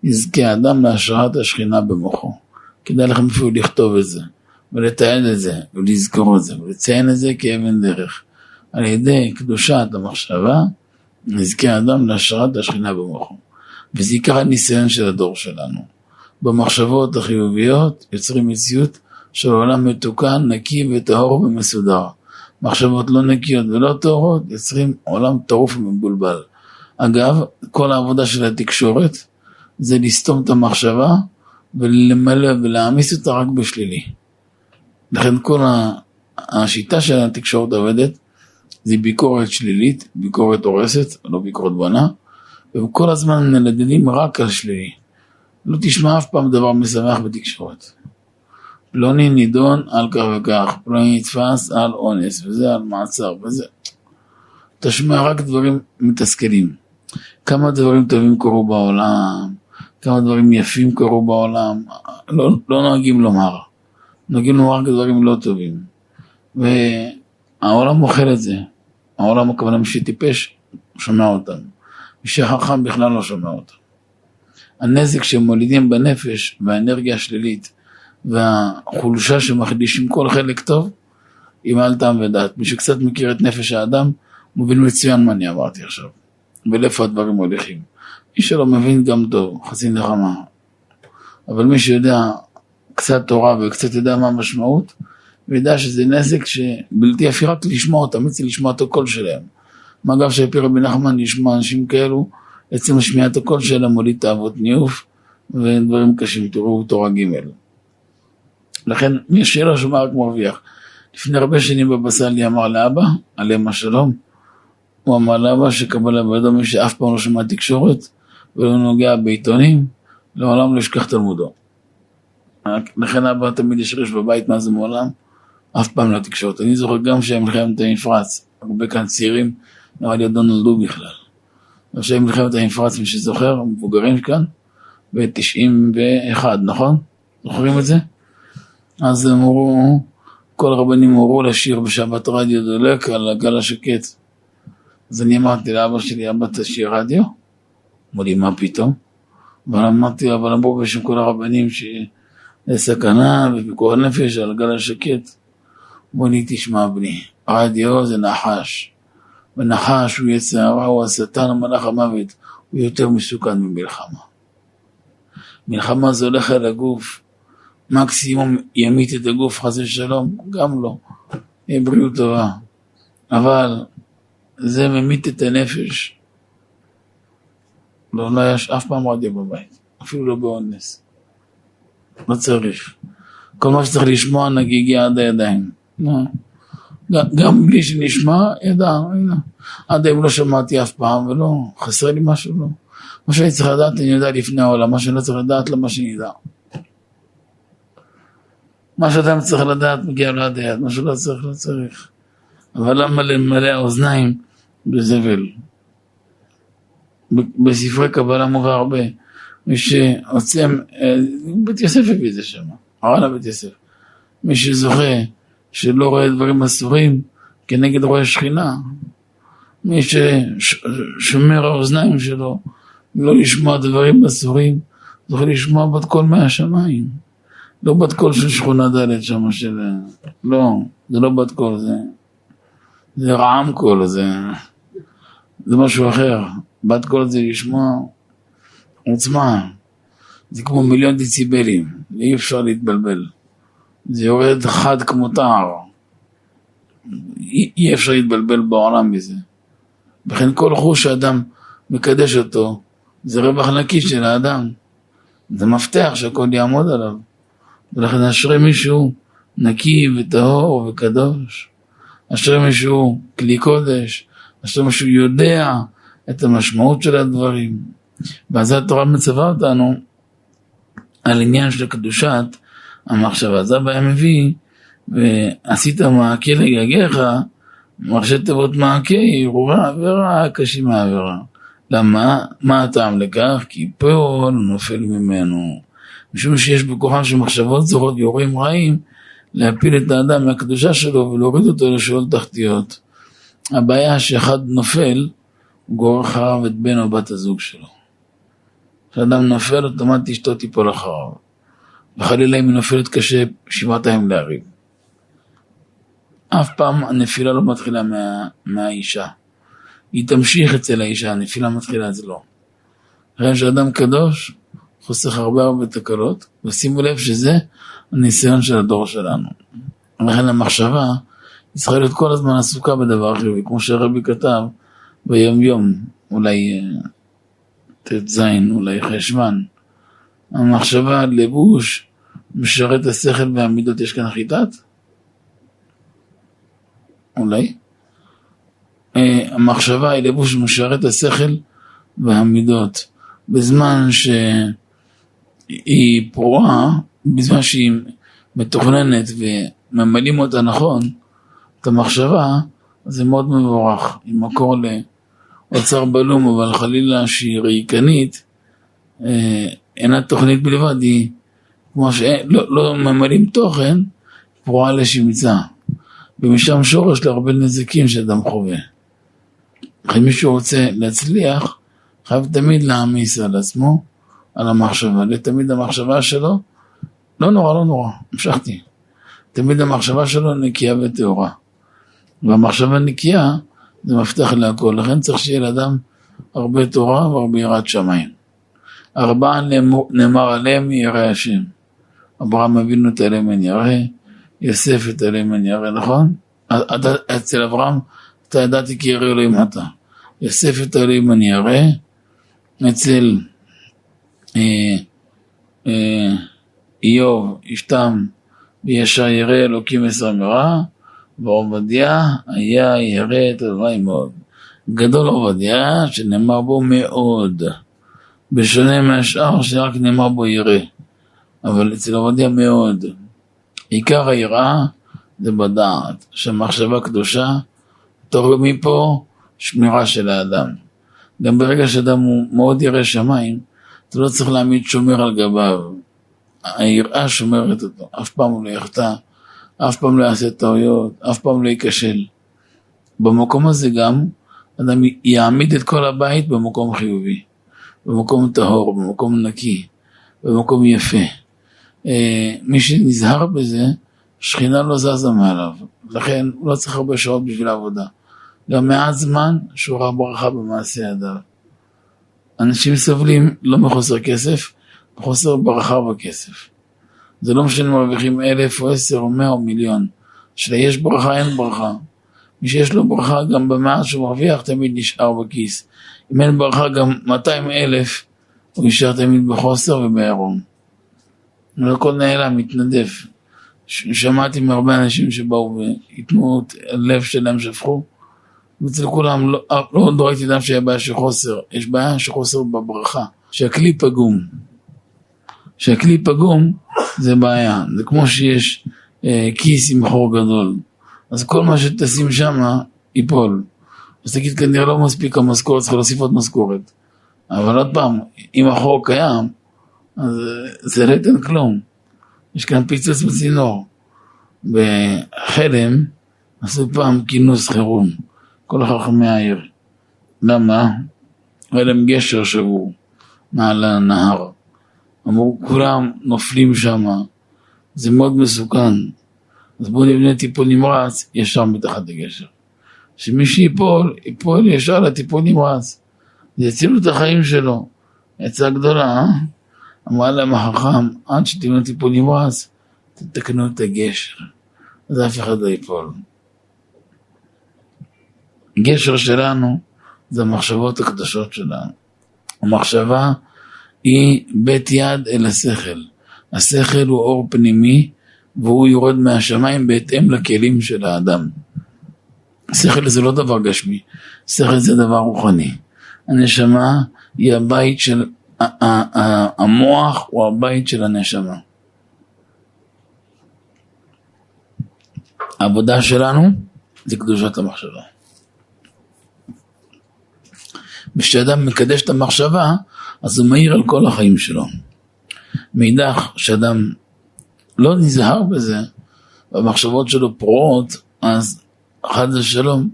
A: יזכה האדם להשראת השכינה במוחו. כדאי לכם אפילו לכתוב את זה, ולתעד את זה, ולזכור את זה, ולציין את זה כאבן דרך. על ידי קדושת המחשבה יזכה האדם להשראת השכינה במוחו. וזה עיקר הניסיון של הדור שלנו. במחשבות החיוביות יוצרים מציאות של עולם מתוקן, נקי וטהור ומסודר. מחשבות לא נקיות ולא טהורות יוצרים עולם טרוף ומבולבל. אגב, כל העבודה של התקשורת זה לסתום את המחשבה ולמלא ולהעמיס אותה רק בשלילי. לכן כל השיטה של התקשורת עובדת זה ביקורת שלילית, ביקורת הורסת, לא ביקורת בונה, וכל הזמן מנדדים רק על שלילי. לא תשמע אף פעם דבר משמח בתקשורת. פלוני נידון על כך וכך, פלוני נתפס על אונס, וזה על מעצר, וזה. תשמע רק דברים מתסכלים. כמה דברים טובים קרו בעולם, כמה דברים יפים קרו בעולם, לא, לא נוהגים לומר. נוהגים לומר רק דברים לא טובים. והעולם אוכל את זה. העולם הכוונה מי שטיפש, שומע אותם. מי שחכם בכלל לא שומע אותם. הנזק שמולידים בנפש והאנרגיה השלילית והחולשה שמחדישים כל חלק טוב, עם אל טעם ודעת. מי שקצת מכיר את נפש האדם, מבין מצוין מה אני אמרתי עכשיו, ולאיפה הדברים הולכים. מי שלא מבין גם טוב, חצי נחמה. אבל מי שיודע קצת תורה וקצת יודע מה המשמעות, הוא יודע שזה נזק שבלתי אפי רק לשמוע אותם, עצם לשמוע את הקול שלהם. מה גם שעל פי רבי נחמן לשמוע אנשים כאלו, עצם השמיעת הקול שלהם מוליד תאוות ניאוף ודברים קשים, תראו תורה ג'. לכן מי שלא שומע רק מרוויח. לפני הרבה שנים בבא סאלי אמר לאבא, עליהם השלום, הוא אמר לאבא שקבלה בידו מי שאף פעם לא שמע תקשורת, ולא נוגע בעיתונים, לעולם לא ישכח תלמודו. לכן אבא תמיד השריש בבית מאז ומעולם, אף פעם לא תקשורת. אני זוכר גם שהיה מלחמת המפרץ, הרבה כאן צעירים, נראה לי עוד לא נולדו בכלל. עכשיו מלחמת המפרץ, מי שזוכר, המבוגרים כאן, ב-91, נכון? זוכרים את זה? אז הם אמרו, כל הרבנים הורו לשיר בשבת רדיו דולק על הגל השקט. אז אני אמרתי לאבא שלי, אבא תשאיר רדיו? אמר לי, מה פתאום? אבל אמרתי אבל אמרו בשם כל הרבנים שיש סכנה ופיקוח נפש על הגל השקט. לי, תשמע בני, רדיו זה נחש. ונחש הוא יצר הרע, הוא השטן, המלאך המוות, הוא יותר מסוכן ממלחמה. מלחמה זה הולך על הגוף, מקסימום ימית את הגוף חס ושלום, גם לא, בריאות טובה. אבל זה ממית את הנפש. לא, לא היה אף פעם רדיו בבית, אפילו לא באונס. לא צריך. כל מה שצריך לשמוע נגיע עד הידיים. לא. גם בלי שנשמע, ידע, עד היום לא שמעתי אף פעם ולא, חסר לי משהו, לא. מה שאני צריך לדעת אני יודע לפני העולם, מה שאני לא צריך לדעת למה שאני אדע. מה שאדם צריך לדעת מגיע לו עד היד, מה שלא צריך לא צריך. אבל למה למלא האוזניים בזבל? בספרי קבלה מובא הרבה, מי שעוצם, אה, בית יוסף הביא את זה שם, הרעלה בית יוסף. מי שזוכה שלא רואה דברים אסורים כנגד רואה שכינה, מי ששומר האוזניים שלו לא לשמוע דברים אסורים, זוכה לשמוע בת קול מהשמיים. לא בת קול של שכונה ד' שם של... לא, זה לא בת קול, זה... זה רעם קול, זה... זה משהו אחר. בת קול זה לשמוע עוצמה. זה כמו מיליון דציבלים, אי אפשר להתבלבל. זה יורד חד כמו תער. אי, אפשר להתבלבל בעולם מזה. לכן כל חוש שאדם מקדש אותו, זה רווח נקי של האדם. זה מפתח שהכל יעמוד עליו. ולכן אשרי מישהו נקי וטהור וקדוש. אשרי מישהו כלי קודש. אשרי מישהו יודע את המשמעות של הדברים. ואז התורה מצווה אותנו על עניין של קדושת המחשבה. אז אבא היה מביא, ועשית מעקה לגגיך, מרשי תיבות מעקה, הרהורי עבירה, קשים מהעבירה. למה? מה הטעם לכך? כי פועל נופל ממנו. משום שיש בכוחם של מחשבות זרות ויורים רעים, להפיל את האדם מהקדושה שלו ולהוריד אותו לשאול תחתיות. הבעיה שאחד נופל, הוא גורר אחריו את בן או בת הזוג שלו. כשאדם נופל, אוטומטית אשתו תיפול אחריו. וחלילה אם היא נופלת קשה, שבעתיים להריב. אף פעם הנפילה לא מתחילה מה, מהאישה. היא תמשיך אצל האישה, הנפילה מתחילה אצלו. לכן שאדם קדוש חוסך הרבה הרבה תקלות, ושימו לב שזה הניסיון של הדור שלנו. לכן המחשבה צריכה להיות כל הזמן עסוקה בדבר חיובי, כמו שהרבי כתב ביום יום, אולי אה, ט"ז, אולי חשוון. המחשבה על לבוש משרת השכל והמידות, יש כאן חיטת? אולי. אה, המחשבה היא לבוש משרת השכל והמידות. בזמן שהיא פרועה, בזמן שהיא מתוכננת וממלאים אותה נכון, את המחשבה, זה מאוד מבורך. היא מקור לאוצר בלום, אבל חלילה שהיא ריקנית, אה, אינה תוכנית בלבד, היא כמו שלא לא ממלאים תוכן, פרועה לשמצה. ומשם שורש להרבה נזקים שאדם חווה. אם מישהו רוצה להצליח, חייב תמיד להעמיס על עצמו, על המחשבה. לתמיד המחשבה שלו, לא נורא, לא נורא, המשכתי. תמיד המחשבה שלו נקייה וטהורה. והמחשבה נקייה זה מפתח להכל, לכן צריך שיהיה לאדם הרבה תורה והרבה יראת שמיים. ארבעה נאמר עליהם ירא השם. אברהם אבינו תעלם אין ירא, יוסף תעלם אין ירא, נכון? אצל אברהם אתה ידעתי כי ירא אלוהים אתה. יוסף תעלם אין ירא, אצל אה, אה, איוב ישתם וישר ירא אלוקים עשר מרע, ועובדיה היה ירא את אלוהים מאוד. גדול עובדיה שנאמר בו מאוד. בשונה מהשאר שרק נאמר בו ירא. אבל אצל עובדיה מאוד. עיקר היראה זה בדעת, שהמחשבה קדושה, תוריד מפה שמירה של האדם. גם ברגע שאדם הוא מאוד ירא שמיים, אתה לא צריך להעמיד שומר על גביו. היראה שומרת אותו, אף פעם הוא לא יחטא, אף פעם לא יעשה טעויות, אף פעם לא ייכשל. במקום הזה גם, אדם יעמיד את כל הבית במקום חיובי, במקום טהור, במקום נקי, במקום יפה. אה, מי שנזהר בזה, שכינה לא זזה מעליו, לכן הוא לא צריך הרבה שעות בשביל העבודה. גם מעט זמן שורה ברכה במעשה ידיו. אנשים סובלים לא מחוסר כסף, מחוסר ברכה בכסף. זה לא משנה אם מרוויחים אלף או עשר או מאה או מיליון. כשיש ברכה אין ברכה. מי שיש לו ברכה גם במעט שהוא מרוויח תמיד נשאר בכיס. אם אין ברכה גם 200 אלף הוא נשאר תמיד בחוסר ובעירום. לא כל נעלם, מתנדב. שמעתי מהרבה אנשים שבאו והתנו את הלב שלהם שפכו. ואצל כולם לא, לא, לא ראיתי אדם שהיה בעיה של חוסר, יש בעיה של חוסר בברכה, שהכלי פגום. שהכלי פגום זה בעיה, זה כמו שיש אה, כיס עם חור גדול, אז כל מה שתשים שם ייפול. אז תגיד כנראה לא מספיק המשכורת, צריך להוסיף עוד משכורת. אבל עוד פעם, אם החור קיים, אז זה לא ייתן כלום. יש כאן פיצוץ בצינור. בחלם עשו פעם כינוס חירום, כל חכמי העיר. למה? היה גשר שבור מעל הנהר. אמרו, כולם נופלים שם, זה מאוד מסוכן. אז בואו נבנה טיפול נמרץ ישר מתחת לגשר. שמי שיפול, ייפול ישר לטיפול נמרץ. זה יצילו את החיים שלו. עצה גדולה, אה? אמר להם החכם, עד שתבנו טיפול נמרץ, תתקנו את הגשר. אז אף אחד לא ייפול. גשר שלנו זה המחשבות הקדושות שלנו. המחשבה היא בית יד אל השכל. השכל הוא אור פנימי והוא יורד מהשמיים בהתאם לכלים של האדם. שכל זה לא דבר גשמי, שכל זה דבר רוחני. הנשמה היא הבית של, המוח הוא הבית של הנשמה. העבודה שלנו זה קדושת המחשבה. כשאדם מקדש את המחשבה, אז הוא מאיר על כל החיים שלו. מאידך, כשאדם לא נזהר בזה, והמחשבות שלו פרועות, אז חד ושלום,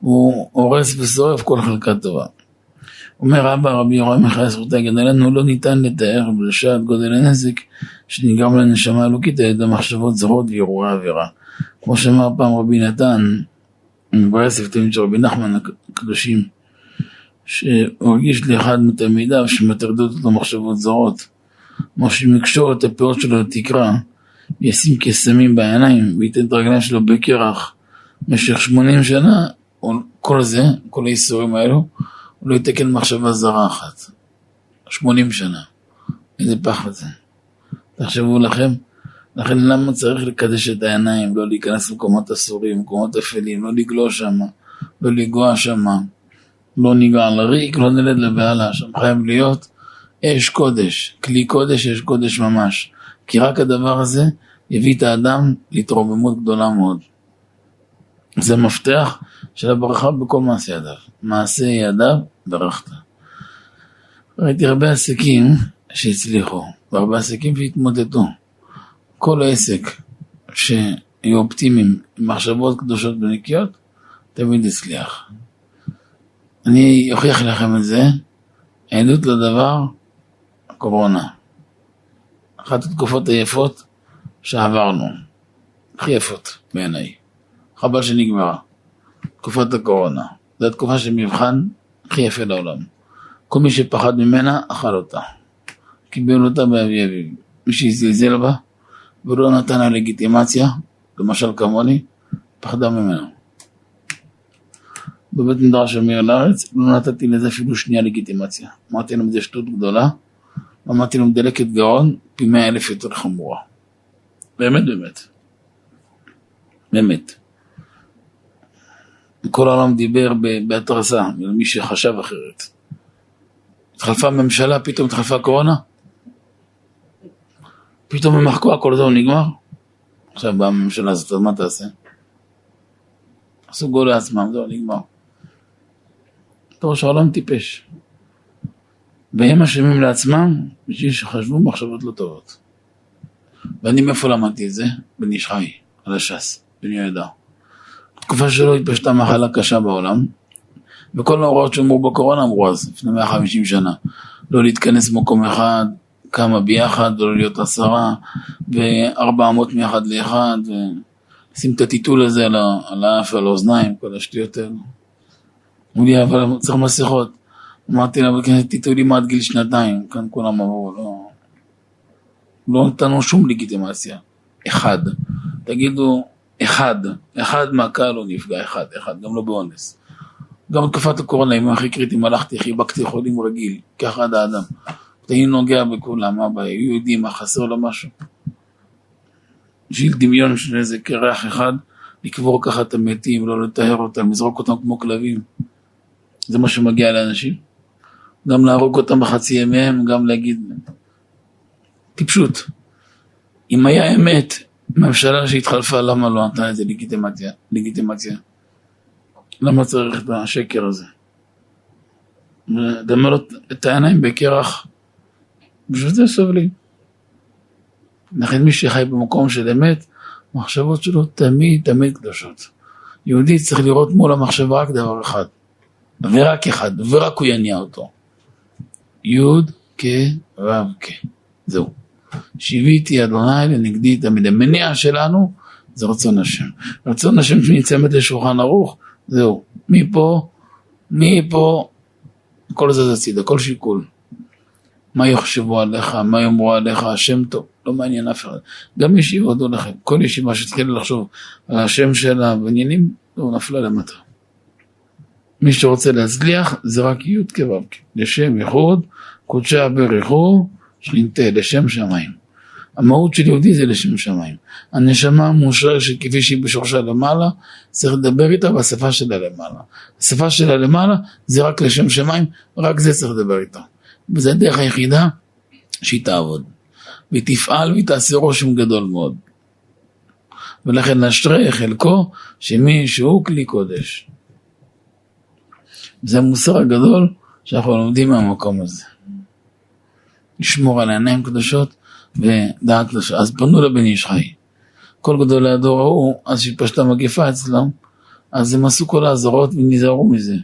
A: הוא הורס ושורף כל חלקה טובה. אומר אבא רבי יוראי מיכאל זכותה גדלנו, לא ניתן לתאר בשעת גודל הנזק שנגרם לנשמה אלוקית על ידי מחשבות זרות ואירועי עבירה. כמו שאמר פעם רבי נתן, ברסף תמיד של רבי נחמן הקדושים, שהוא הרגיש לאחד מתלמידיו שמטרדות אותו מחשבות זרות. כמו שאם יקשור את הפאות שלו לתקרה, וישים קסמים בעיניים, וייתן את הרגליים שלו בקרח במשך 80 שנה, כל זה, כל האיסורים האלו, הוא לא יתקן מחשבה זרה אחת. 80 שנה. איזה פחד זה. תחשבו לכם, לכן למה צריך לקדש את העיניים, לא להיכנס למקומות אסורים, מקומות אפלים, לא לגלוש שם, לא לגוע שם, לא ניגע לריק, לא נלד לבהלה, שם חייב להיות אש קודש, כלי קודש, אש קודש ממש. כי רק הדבר הזה יביא את האדם להתרוממות גדולה מאוד. זה מפתח של הברכה בכל מעשה ידיו. מעשה ידיו ברכת. ראיתי הרבה עסקים שהצליחו, והרבה עסקים שהתמודדו. כל עסק שיהיו אופטימיים מחשבות קדושות ונקיות, תמיד הצליח. אני אוכיח לכם את זה, העדות לדבר, הקורונה. אחת התקופות היפות שעברנו, הכי יפות בעיניי. חבל שנגמרה. תקופת הקורונה. זו התקופה של מבחן הכי יפה לעולם. כל מי שפחד ממנה, אכל אותה. קיבל אותה באבי אביו. מי שזלזל בה ולא נתן לה לגיטימציה, למשל כמוני, פחדה ממנו. בבית מדרש אמיר לארץ, לא נתתי לזה אפילו שנייה לגיטימציה. אמרתי להם, זה שטות גדולה, אמרתי להם, דלקת גאון, פי מאה אלף יותר חמורה. באמת, באמת. באמת. כל העולם דיבר בהתרסה, מי שחשב אחרת. התחלפה ממשלה, פתאום התחלפה קורונה. פתאום הם מחקו הכל זהו נגמר. עכשיו באה הממשלה הזאת, אז מה תעשה? עשו גול לעצמם, זהו נגמר. תור שהעולם טיפש. והם אשמים לעצמם בשביל שחשבו מחשבות לא טובות. ואני מאיפה למדתי את זה? בן איש חי, על הש"ס, בן יהודה. בתקופה שלו התפשטה מחלה קשה בעולם, וכל ההוראות שאמרו בקורונה אמרו אז, לפני 150 שנה. לא להתכנס במקום אחד, כמה ביחד, לא להיות עשרה, וארבע אמות מאחד לאחד, ולשים את הטיטול הזה על האף ועל האוזניים, כל השטויות האלו. אמרו לי, אבל צריך מסכות. אמרתי לה, כן, טיטולים עד גיל שנתיים, כאן כולם אמרו, לא... לא נתנו שום לגיטימציה. אחד. תגידו, אחד. אחד מהקהל לא נפגע, אחד, אחד, גם לא באונס. גם בתקופת הקורונה, אם הכי קריטיים, הלכתי, חיבקתי חולים רגיל, כאחד האדם. אני נוגע בכולם, מה הבעיה, היו יודעים מה חסר לו משהו. בשביל דמיון של איזה קרח אחד, לקבור ככה את המתים, לא לטהר אותם, לזרוק אותם כמו כלבים. זה מה שמגיע לאנשים. גם להרוג אותם בחצי ימיהם, גם להגיד... טיפשות. אם היה אמת, ממשלה שהתחלפה, למה לא נתנה לזה לגיטימציה? לגיטימציה? למה צריך את השקר הזה? לדמר את העיניים בקרח, בשביל זה סובלים. לכן מי שחי במקום של אמת, המחשבות שלו תמיד תמיד קדושות. יהודי צריך לראות מול המחשבה רק דבר אחד, ורק אחד, ורק הוא יניע אותו. י' כ' כ', זהו. שיוויתי אדוני לנגדי תמיד. המניע שלנו זה רצון השם. רצון השם שנצמד לשולחן ערוך, זהו. מפה, מפה, כל זה זה הצידה, כל שיקול. מה יחשבו עליך, מה יאמרו עליך, השם טוב, לא מעניין אף אחד. גם ישיבות לכם, כל ישיבה שתתחיל לחשוב על השם שלה בעניינים, הוא נפלה למטה. מי שרוצה להצליח זה רק י' כו' לשם ייחוד, קודשי הברכו, שנינתה לשם שמיים. המהות של יהודי זה לשם שמיים. הנשמה המושרשת שכפי שהיא בשורשה למעלה, צריך לדבר איתה בשפה שלה למעלה. השפה שלה למעלה זה רק לשם שמיים, רק זה צריך לדבר איתה. וזו הדרך היחידה שהיא תעבוד. והיא תפעל והיא תעשה רושם גדול מאוד. ולכן אשרי חלקו שמי שהוא כלי קודש. זה המוסר הגדול שאנחנו לומדים מהמקום הזה. לשמור על עיניים קדושות ודעת קדושה. אז פנו לבן איש חי. כל גדולי הדור ההוא, אז שהתפשטה מגפה אצלם, אז הם עשו כל האזהרות ונזהרו מזה.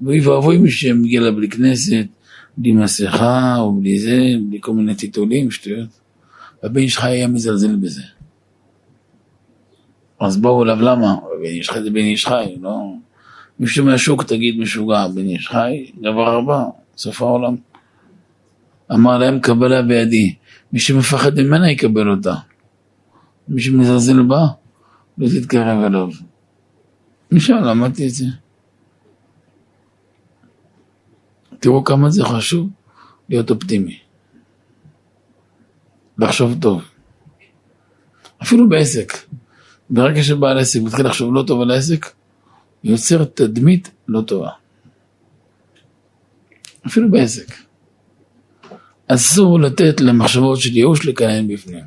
A: ואוי ואבוי מי שמגיע לבלי כנסת, בלי מסכה או בלי זה, בלי כל מיני טיטולים, שטויות. והבן איש חי היה מזלזל בזה. אז באו אליו, למה? בן איש חי זה בן איש חי, לא... מישהו מהשוק תגיד משוגע, בן איש חי, דבר הבא, סוף העולם. אמר להם קבלה בידי, מי שמפחד ממנה יקבל אותה. מי שמזלזל בה, לא תתקרב אליו. משם למדתי את זה. תראו כמה זה חשוב להיות אופטימי. לחשוב טוב. אפילו בעסק. ברגע שבעל עסק מתחיל לחשוב לא טוב על העסק, יוצר תדמית לא טובה. אפילו בעסק. אסור לתת למחשבות של ייאוש לקיים בפנים.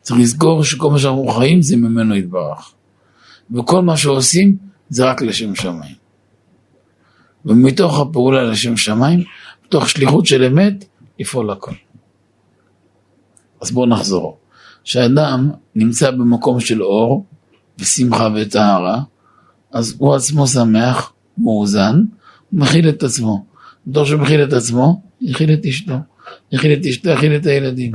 A: צריך לזכור שכל מה שאנחנו חיים זה ממנו יתברך. וכל מה שעושים זה רק לשם שמיים. ומתוך הפעולה לשם שמיים, מתוך שליחות של אמת, לפעול הכל. אז בואו נחזור. כשאדם נמצא במקום של אור ושמחה וטהרה, אז הוא עצמו שמח, מאוזן, מכיל את עצמו. בתור שהוא מכיל את עצמו, יכיל את אשתו, יכיל את אשתו, יכיל את הילדים.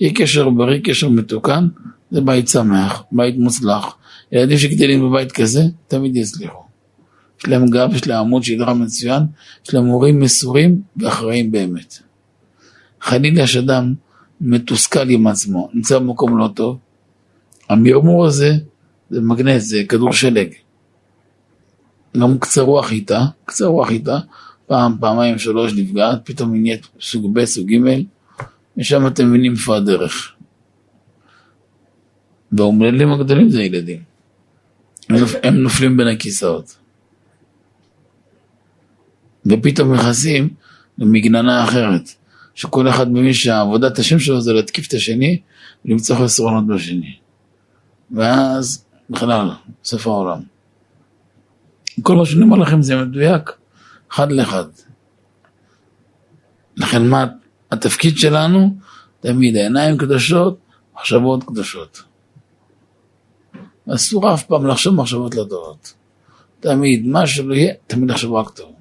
A: יהיה קשר בריא, קשר מתוקן, זה בית שמח, בית מוצלח. ילדים שגדלים בבית כזה, תמיד יצליחו. יש להם גב, יש להם עמוד שדרה מצוין, יש להם הורים מסורים ואחראים באמת. חלילה שאדם מתוסכל עם עצמו, נמצא במקום לא טוב, המרמור הזה זה מגנט, זה כדור שלג. גם קצר רוח איתה, קצר רוח איתה, פעם, פעמיים, שלוש נפגעת, פתאום היא נהיית סוג ב', סוג ג', ושם אתם מבינים איפה הדרך. והאומללים הגדולים זה ילדים. הם נופלים בין הכיסאות. ופתאום נכנסים למגננה אחרת, שכל אחד מבין שעבודת השם שלו זה להתקיף את השני ולמצוא חסרונות בשני. ואז בכלל, סוף העולם. כל מה שאני אומר לכם זה מדויק, אחד לאחד. לכן מה התפקיד שלנו? תמיד העיניים קדושות, מחשבות קדושות. אסור אף פעם לחשוב מחשבות לא טובות. תמיד, מה שלא יהיה, תמיד לחשוב רק טוב.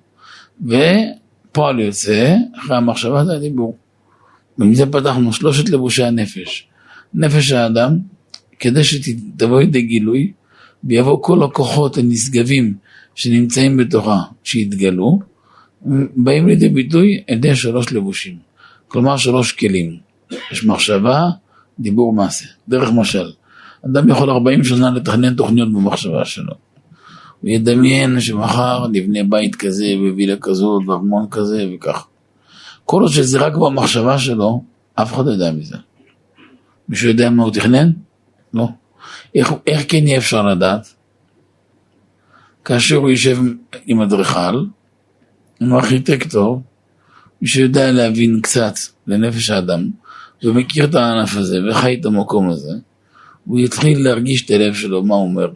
A: ופועל יוצא, אחרי המחשבה זה הדיבור. ומזה פתחנו שלושת לבושי הנפש. נפש האדם, כדי שתבוא לידי גילוי, ויבוא כל הכוחות הנשגבים שנמצאים בתוכה, שיתגלו, באים לידי ביטוי על ידי שלוש לבושים. כלומר שלוש כלים. יש מחשבה, דיבור, מעשה. דרך משל. אדם יכול 40 שנה לתכנן תוכניות במחשבה שלו. הוא ידמיין שמחר נבנה בית כזה ווילה כזאת וארמון כזה וכך. כל עוד שזה רק במחשבה שלו, אף אחד לא יודע מזה. מישהו יודע מה הוא תכנן? לא. איך, איך כן יהיה אפשר לדעת? כאשר הוא יושב עם אדריכל, עם ארכיטקטור, מי שיודע להבין קצת לנפש האדם, ומכיר את הענף הזה וחי את המקום הזה, הוא יתחיל להרגיש את הלב שלו, מה הוא אומר?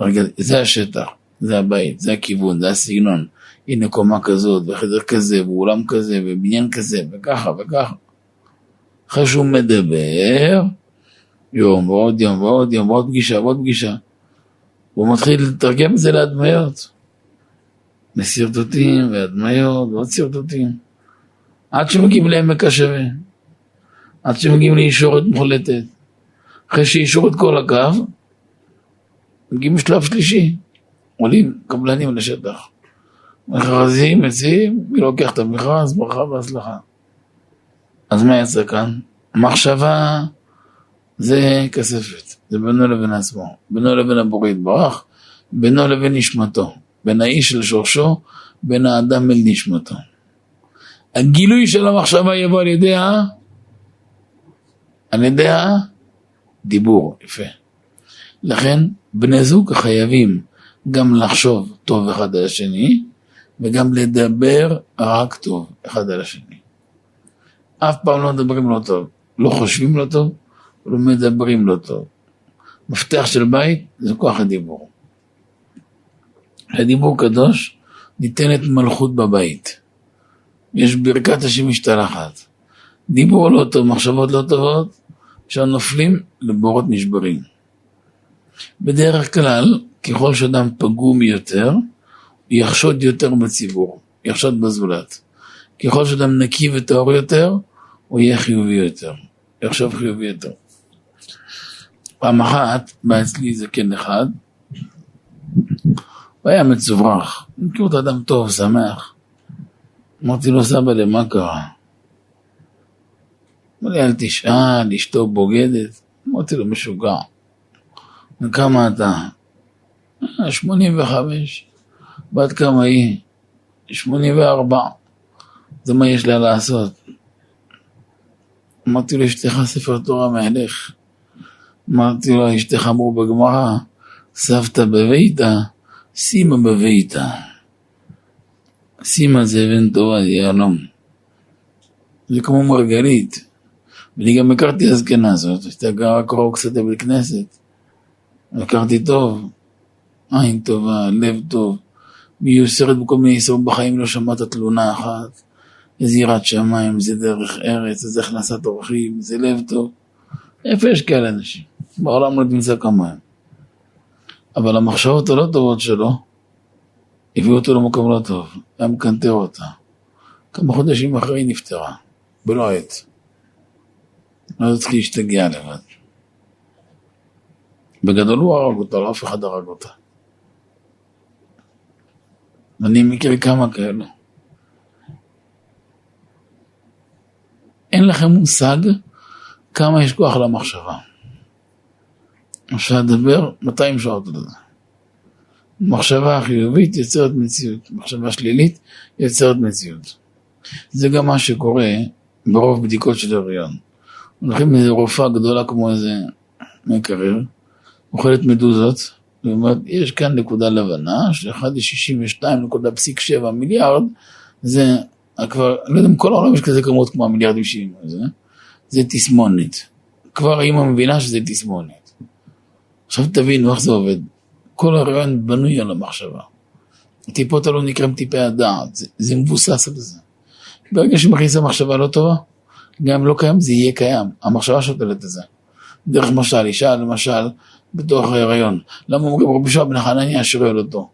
A: רגע, זה השטח, זה הבית, זה הכיוון, זה הסגנון. הנה קומה כזאת, וחדר כזה, ואולם כזה, ובניין כזה, וככה וככה. אחרי שהוא מדבר, יום ועוד יום ועוד יום ועוד פגישה ועוד פגישה, הוא מתחיל לתרגם את זה להדמיות. לשרטוטים והדמיות ועוד שרטוטים. עד שמגיעים לעמק השווה. עד שמגיעים לישורת מוחלטת. אחרי שאישרו את כל הקו, מגיעים לשלב שלישי. עולים קבלנים לשטח. מכרזים, מציעים, מי לוקח את המכרז, ברכה והצלחה. אז מה יצא כאן? מחשבה זה כספת, זה בינו לבין עצמו, בינו לבין הבורא יתברך, בינו לבין נשמתו, בין האיש אל שורשו, בין האדם אל נשמתו. הגילוי של המחשבה יבוא על ידי ה... על ידי הדיבור, יפה. לכן בני זוג חייבים גם לחשוב טוב אחד על השני, וגם לדבר רק טוב אחד על השני. אף פעם לא מדברים לא טוב, לא חושבים לא טוב, לא מדברים לא טוב. מפתח של בית זה כוח הדיבור. הדיבור קדוש ניתנת מלכות בבית. יש ברכת השם משתלחת. דיבור לא טוב, מחשבות לא טובות, אפשר נופלים לבורות נשברים. בדרך כלל, ככל שאדם פגום יותר, יחשוד יותר בציבור, יחשוד בזולת. ככל שאדם נקי וטהור יותר, הוא יהיה חיובי יותר, יחשוב חיובי יותר. פעם אחת בא אצלי זקן אחד, הוא היה מצוברח, מכיר את אדם טוב, שמח. אמרתי לו, סבא, למה קרה? אמר לי, אל תשאל, אשתו בוגדת. אמרתי לו, משוגע. וכמה אתה? אה, שמונים וחמש. בת כמה היא? שמונים וארבע. זה מה יש לה לעשות. אמרתי לו, אשתך ספר תורה מהלך. אמרתי לו, אשתך אמרו בגמרא, סבתא בביתה, סימה בביתה. סימה זה אבן טובה, זה יהלום. זה כמו מרגלית. ואני גם הכרתי הזקנה הזאת, הייתה גרה קרוב קצת בבית כנסת. הכרתי טוב, עין טובה, לב טוב. מיוסרת בכל מיני יסוד בחיים, לא שמעת תלונה אחת. איזה יראת שמיים, זה דרך ארץ, זה הכנסת אורחים, זה לב טוב. איפה יש כאלה אנשים? בעולם לא תמצא כמוהם. אבל המחשבות הלא טובות שלו הביאו אותו למקום לא טוב, היה מקנטר אותה. כמה חודשים אחרי היא נפטרה, בלא עת. לא צריך להשתגע לבד. בגדול הוא הרג אותה, לא אף אחד הרג אותה. אני מכיר כמה כאלו. אין לכם מושג כמה יש כוח למחשבה. אפשר לדבר 200 שעות על זה. מחשבה חיובית יוצרת מציאות, מחשבה שלילית יוצרת מציאות. זה גם מה שקורה ברוב בדיקות של הריון. הולכים לאיזה רופאה גדולה כמו איזה מקרר, אוכלת מדוזות, ואומרת, יש כאן נקודה לבנה 1 ל-62.7 מיליארד, זה כבר, לא יודע אם כל העולם יש כזה כמות כמו המיליארדים שבעים, זה, זה תסמונת. כבר האמא מבינה שזה תסמונת. עכשיו תבינו איך זה עובד. כל הרעיון בנוי על המחשבה. הטיפות האלו נקראים טיפי הדעת, זה, זה מבוסס על זה. ברגע שמכניס המחשבה לא טובה, גם לא קיים זה יהיה קיים, המחשבה שותלת את זה. דרך משל, אישה למשל, בתוך ההיריון. למה אומרים רבי שועה בן חנניה שואל אותו?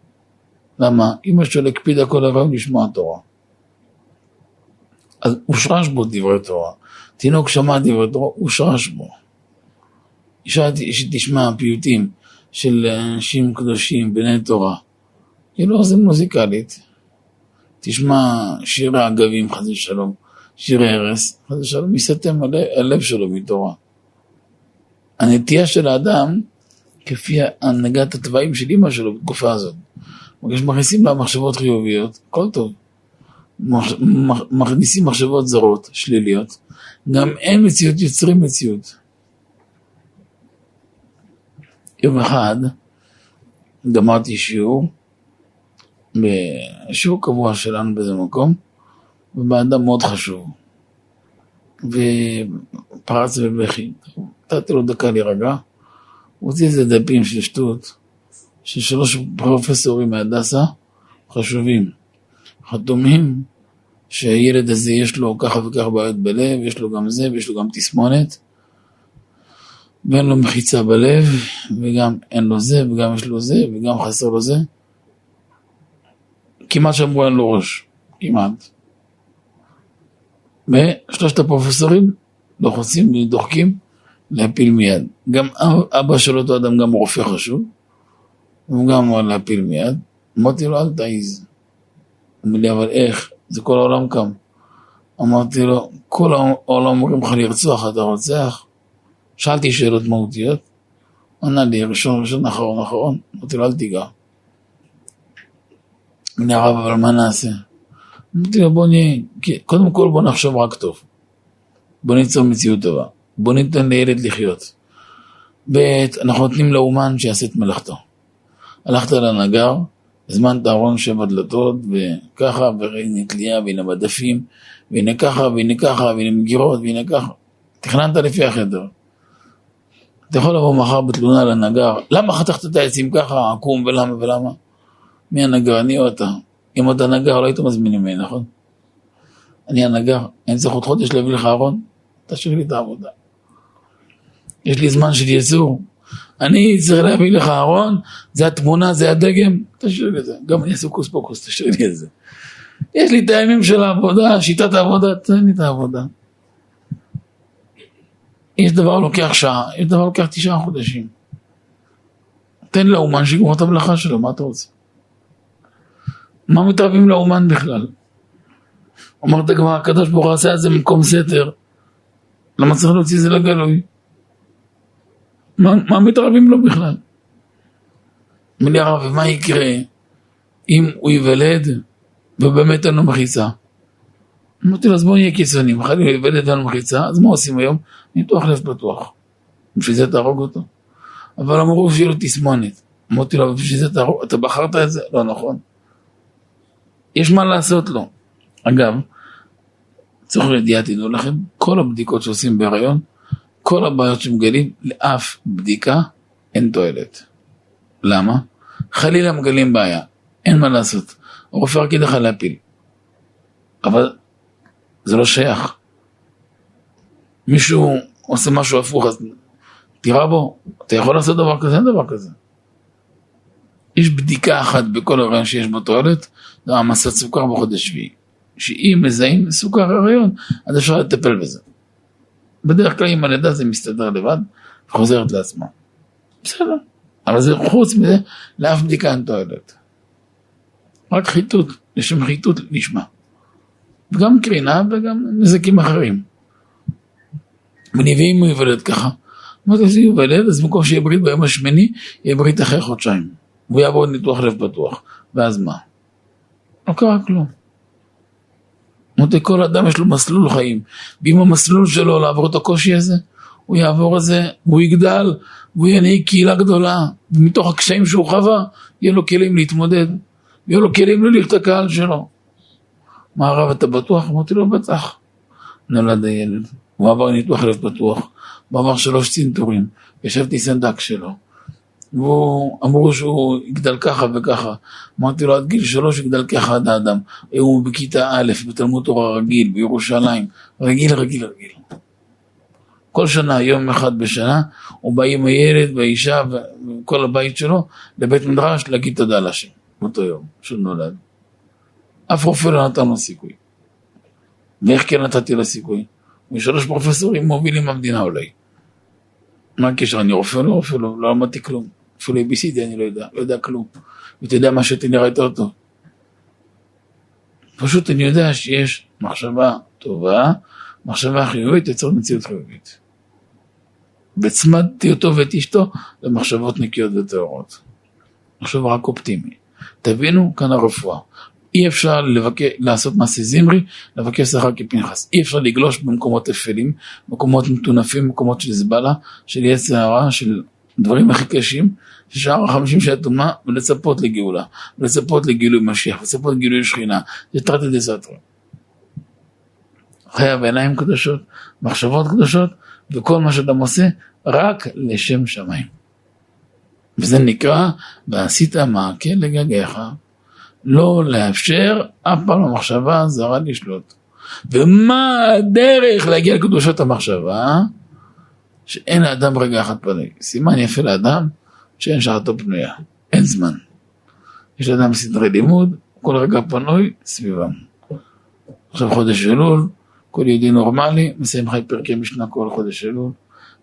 A: למה? אמא שלו הקפידה כל הרעיון לשמוע תורה. אז הושרש בו דברי תורה. תינוק שמע דברי תורה, הושרש בו. אישה שתשמע פיוטים של אנשים קדושים, בני תורה, היא לא עושה מוזיקלית. תשמע שירי אגבים, חס ושלום, שירי הרס, חס ושלום, יסתם הלב שלו מתורה. הנטייה של האדם, כפי הנהגת התוואים של אימא שלו בתקופה הזאת, מכניסים לה מחשבות חיוביות, הכל טוב. מכניסים מחשבות זרות, שליליות, גם אין מציאות, יוצרים מציאות. יום אחד גמרתי שיעור, בשיעור קבוע שלנו באיזה מקום, ובאדם מאוד חשוב. ופרץ בבכי, נתתי לו דקה להירגע, הוא הוציא איזה דפים של שטות, של שלוש פרופסורים מהדסה, חשובים, חתומים, שהילד הזה יש לו ככה וככה בעיות בלב, יש לו גם זה ויש לו גם תסמונת, ואין לו מחיצה בלב, וגם אין לו זה, וגם יש לו זה, וגם חסר לו זה. כמעט שאמרו אין לו ראש, כמעט. ושלושת הפרופסורים לוחצים ודוחקים להפיל מיד. גם אבא של אותו אדם גם רופא חשוב, הוא גם אמר להפיל מיד. אמרתי לו אל תעיז. אומר לי אבל איך? זה כל העולם קם. אמרתי לו, כל העולם אומרים לך לרצוח, אתה רוצח? שאלתי שאלות מהותיות, ענה לי ראשון, ראשון, אחרון, אחרון, אמרתי לו אל תיגע. אני הרב, אבל מה נעשה? אמרתי לו בוא נהיה, קודם כל בוא נחשוב רק טוב. בוא ניצור מציאות טובה. בוא ניתן לילד לחיות. ב', אנחנו נותנים לאומן שיעשה את מלאכתו. הלכת לנגר, הזמנת ארון שבע דלתות, וככה, והנה תלייה, והנה מדפים, והנה ככה, והנה ככה, והנה מגירות, והנה ככה. תכננת לפי החדר. אתה יכול לבוא מחר בתלונה לנגר, למה חתכת את העצים ככה, עקום, ולמה ולמה? מי הנגר, אני או אתה? אם אתה נגר, לא היית מזמין ממני, נכון? אני הנגר, אני צריך עוד חודש להביא לך ארון, תשאיר לי את העבודה. יש לי זמן של יצור, אני צריך להביא לך ארון, זה התמונה, זה הדגם, תשאיר לי את זה. גם אני אעשה קוס פוקוס, תשאיר לי את זה. יש לי את הימים של העבודה, שיטת העבודה, תן לי את העבודה. יש דבר לוקח שעה, יש דבר לוקח תשעה חודשים. תן לאומן שיגמור את המלאכה שלו, מה אתה רוצה? מה מתערבים לאומן בכלל? אמרת כבר, הקדוש ברוך הוא עשה את זה במקום סתר. למה צריך להוציא את זה לגלוי? מה, מה מתערבים לו בכלל? אמר לי הרב, ומה יקרה אם הוא ייוולד ובאמת אין לו מחיצה? אמרתי לו, אז בואו נהיה קיצוניים, אחרי הוא ייוולד אין לו מחיצה, אז מה עושים היום? ניתוח לב פתוח. בשביל זה תהרוג אותו. אבל אמרו שיהיה לו תסמונת. אמרתי לו, בשביל זה תהרוג, אתה בחרת את זה? לא נכון. יש מה לעשות לו. אגב, צריך לידיעה, תדעו לכם, כל הבדיקות שעושים בהיריון, כל הבעיות שמגלים, לאף בדיקה אין תועלת. למה? חלילה מגלים בעיה, אין מה לעשות. הרופא רק ידע לך להפיל. אבל זה לא שייך. מישהו עושה משהו הפוך, אז תירה בו, אתה יכול לעשות דבר כזה, אין דבר כזה. יש בדיקה אחת בכל הריון שיש בו תועלת, זה המסת סוכר בחודש שביעי. שאם מזהים סוכר הריון, אז אפשר לטפל בזה. בדרך כלל עם הלידה זה מסתדר לבד, וחוזרת לעצמה. בסדר, אבל זה חוץ מזה, לאף בדיקה אין תועלת. רק חיטוט, לשם חיטוט נשמע. וגם קרינה וגם נזקים אחרים. ונביאים הוא יוולד ככה. אמרתי, אז הוא יוולד, אז במקום שיהיה ברית ביום השמיני, יהיה ברית אחרי חודשיים. והוא יעבור ניתוח לב פתוח. ואז מה? לא קרה כלום. אמרתי, כל אדם יש לו מסלול חיים, ואם המסלול שלו לעבור את הקושי הזה, הוא יעבור את זה, והוא יגדל, והוא ינהיג קהילה גדולה, ומתוך הקשיים שהוא חווה, יהיה לו כלים להתמודד, ויהיו לו כלים להוליך את הקהל שלו. מה הרב אתה בטוח? אמרתי לו בטח. נולד הילד, הוא עבר ניתוח לב פתוח, הוא עבר שלוש צנתורים, ישבתי סנדק שלו, והוא אמרו שהוא יגדל ככה וככה. אמרתי לו עד גיל שלוש יגדל ככה עד האדם. הוא בכיתה א' בתלמוד תורה רגיל בירושלים, רגיל רגיל רגיל. כל שנה, יום אחד בשנה, הוא בא עם הילד והאישה וכל הבית שלו לבית מדרש להגיד תודה לשם, באותו יום שהוא נולד. אף רופא לא נתן לו סיכוי. ואיך כן נתתי לו סיכוי? משלוש פרופסורים מובילים במדינה אולי. מה הקשר? אני רופא לא רופא? לא, לא למדתי כלום. אפילו ABCD אני לא יודע, לא יודע כלום. ואתה יודע מה שאתה נראה יותר טוב. פשוט אני יודע שיש מחשבה טובה, מחשבה חיובית יוצרת מציאות חיובית. והצמדתי אותו ואת אשתו למחשבות נקיות וטהורות. מחשב רק אופטימי. תבינו, כאן הרפואה. אי אפשר לבקר, לעשות מעשה זמרי, לבקש שכר כפנחס. אי אפשר לגלוש במקומות אפלים, מקומות מטונפים, מקומות של זבלה, של יצר הרע, של דברים הכי קשים, ששאר החמישים של הטומאה, ולצפות לגאולה, ולצפות לגילוי משיח, ולצפות לגילוי שכינה. זה תרתי דה סתרא. חיה בעיניים קדושות, מחשבות קדושות, וכל מה שאדם עושה, רק לשם שמיים. וזה נקרא, ועשית מעקה לגגיך. לא לאפשר אף פעם למחשבה הזרה לשלוט. ומה הדרך להגיע לקדושת המחשבה? שאין לאדם רגע אחד פנוי. סימן יפה לאדם שאין שעתו פנויה, אין זמן. יש לאדם סדרי לימוד, כל רגע פנוי סביבם. עכשיו חודש אלול, כל יהודי נורמלי, מסיים חי פרקי משנה כל חודש אלול,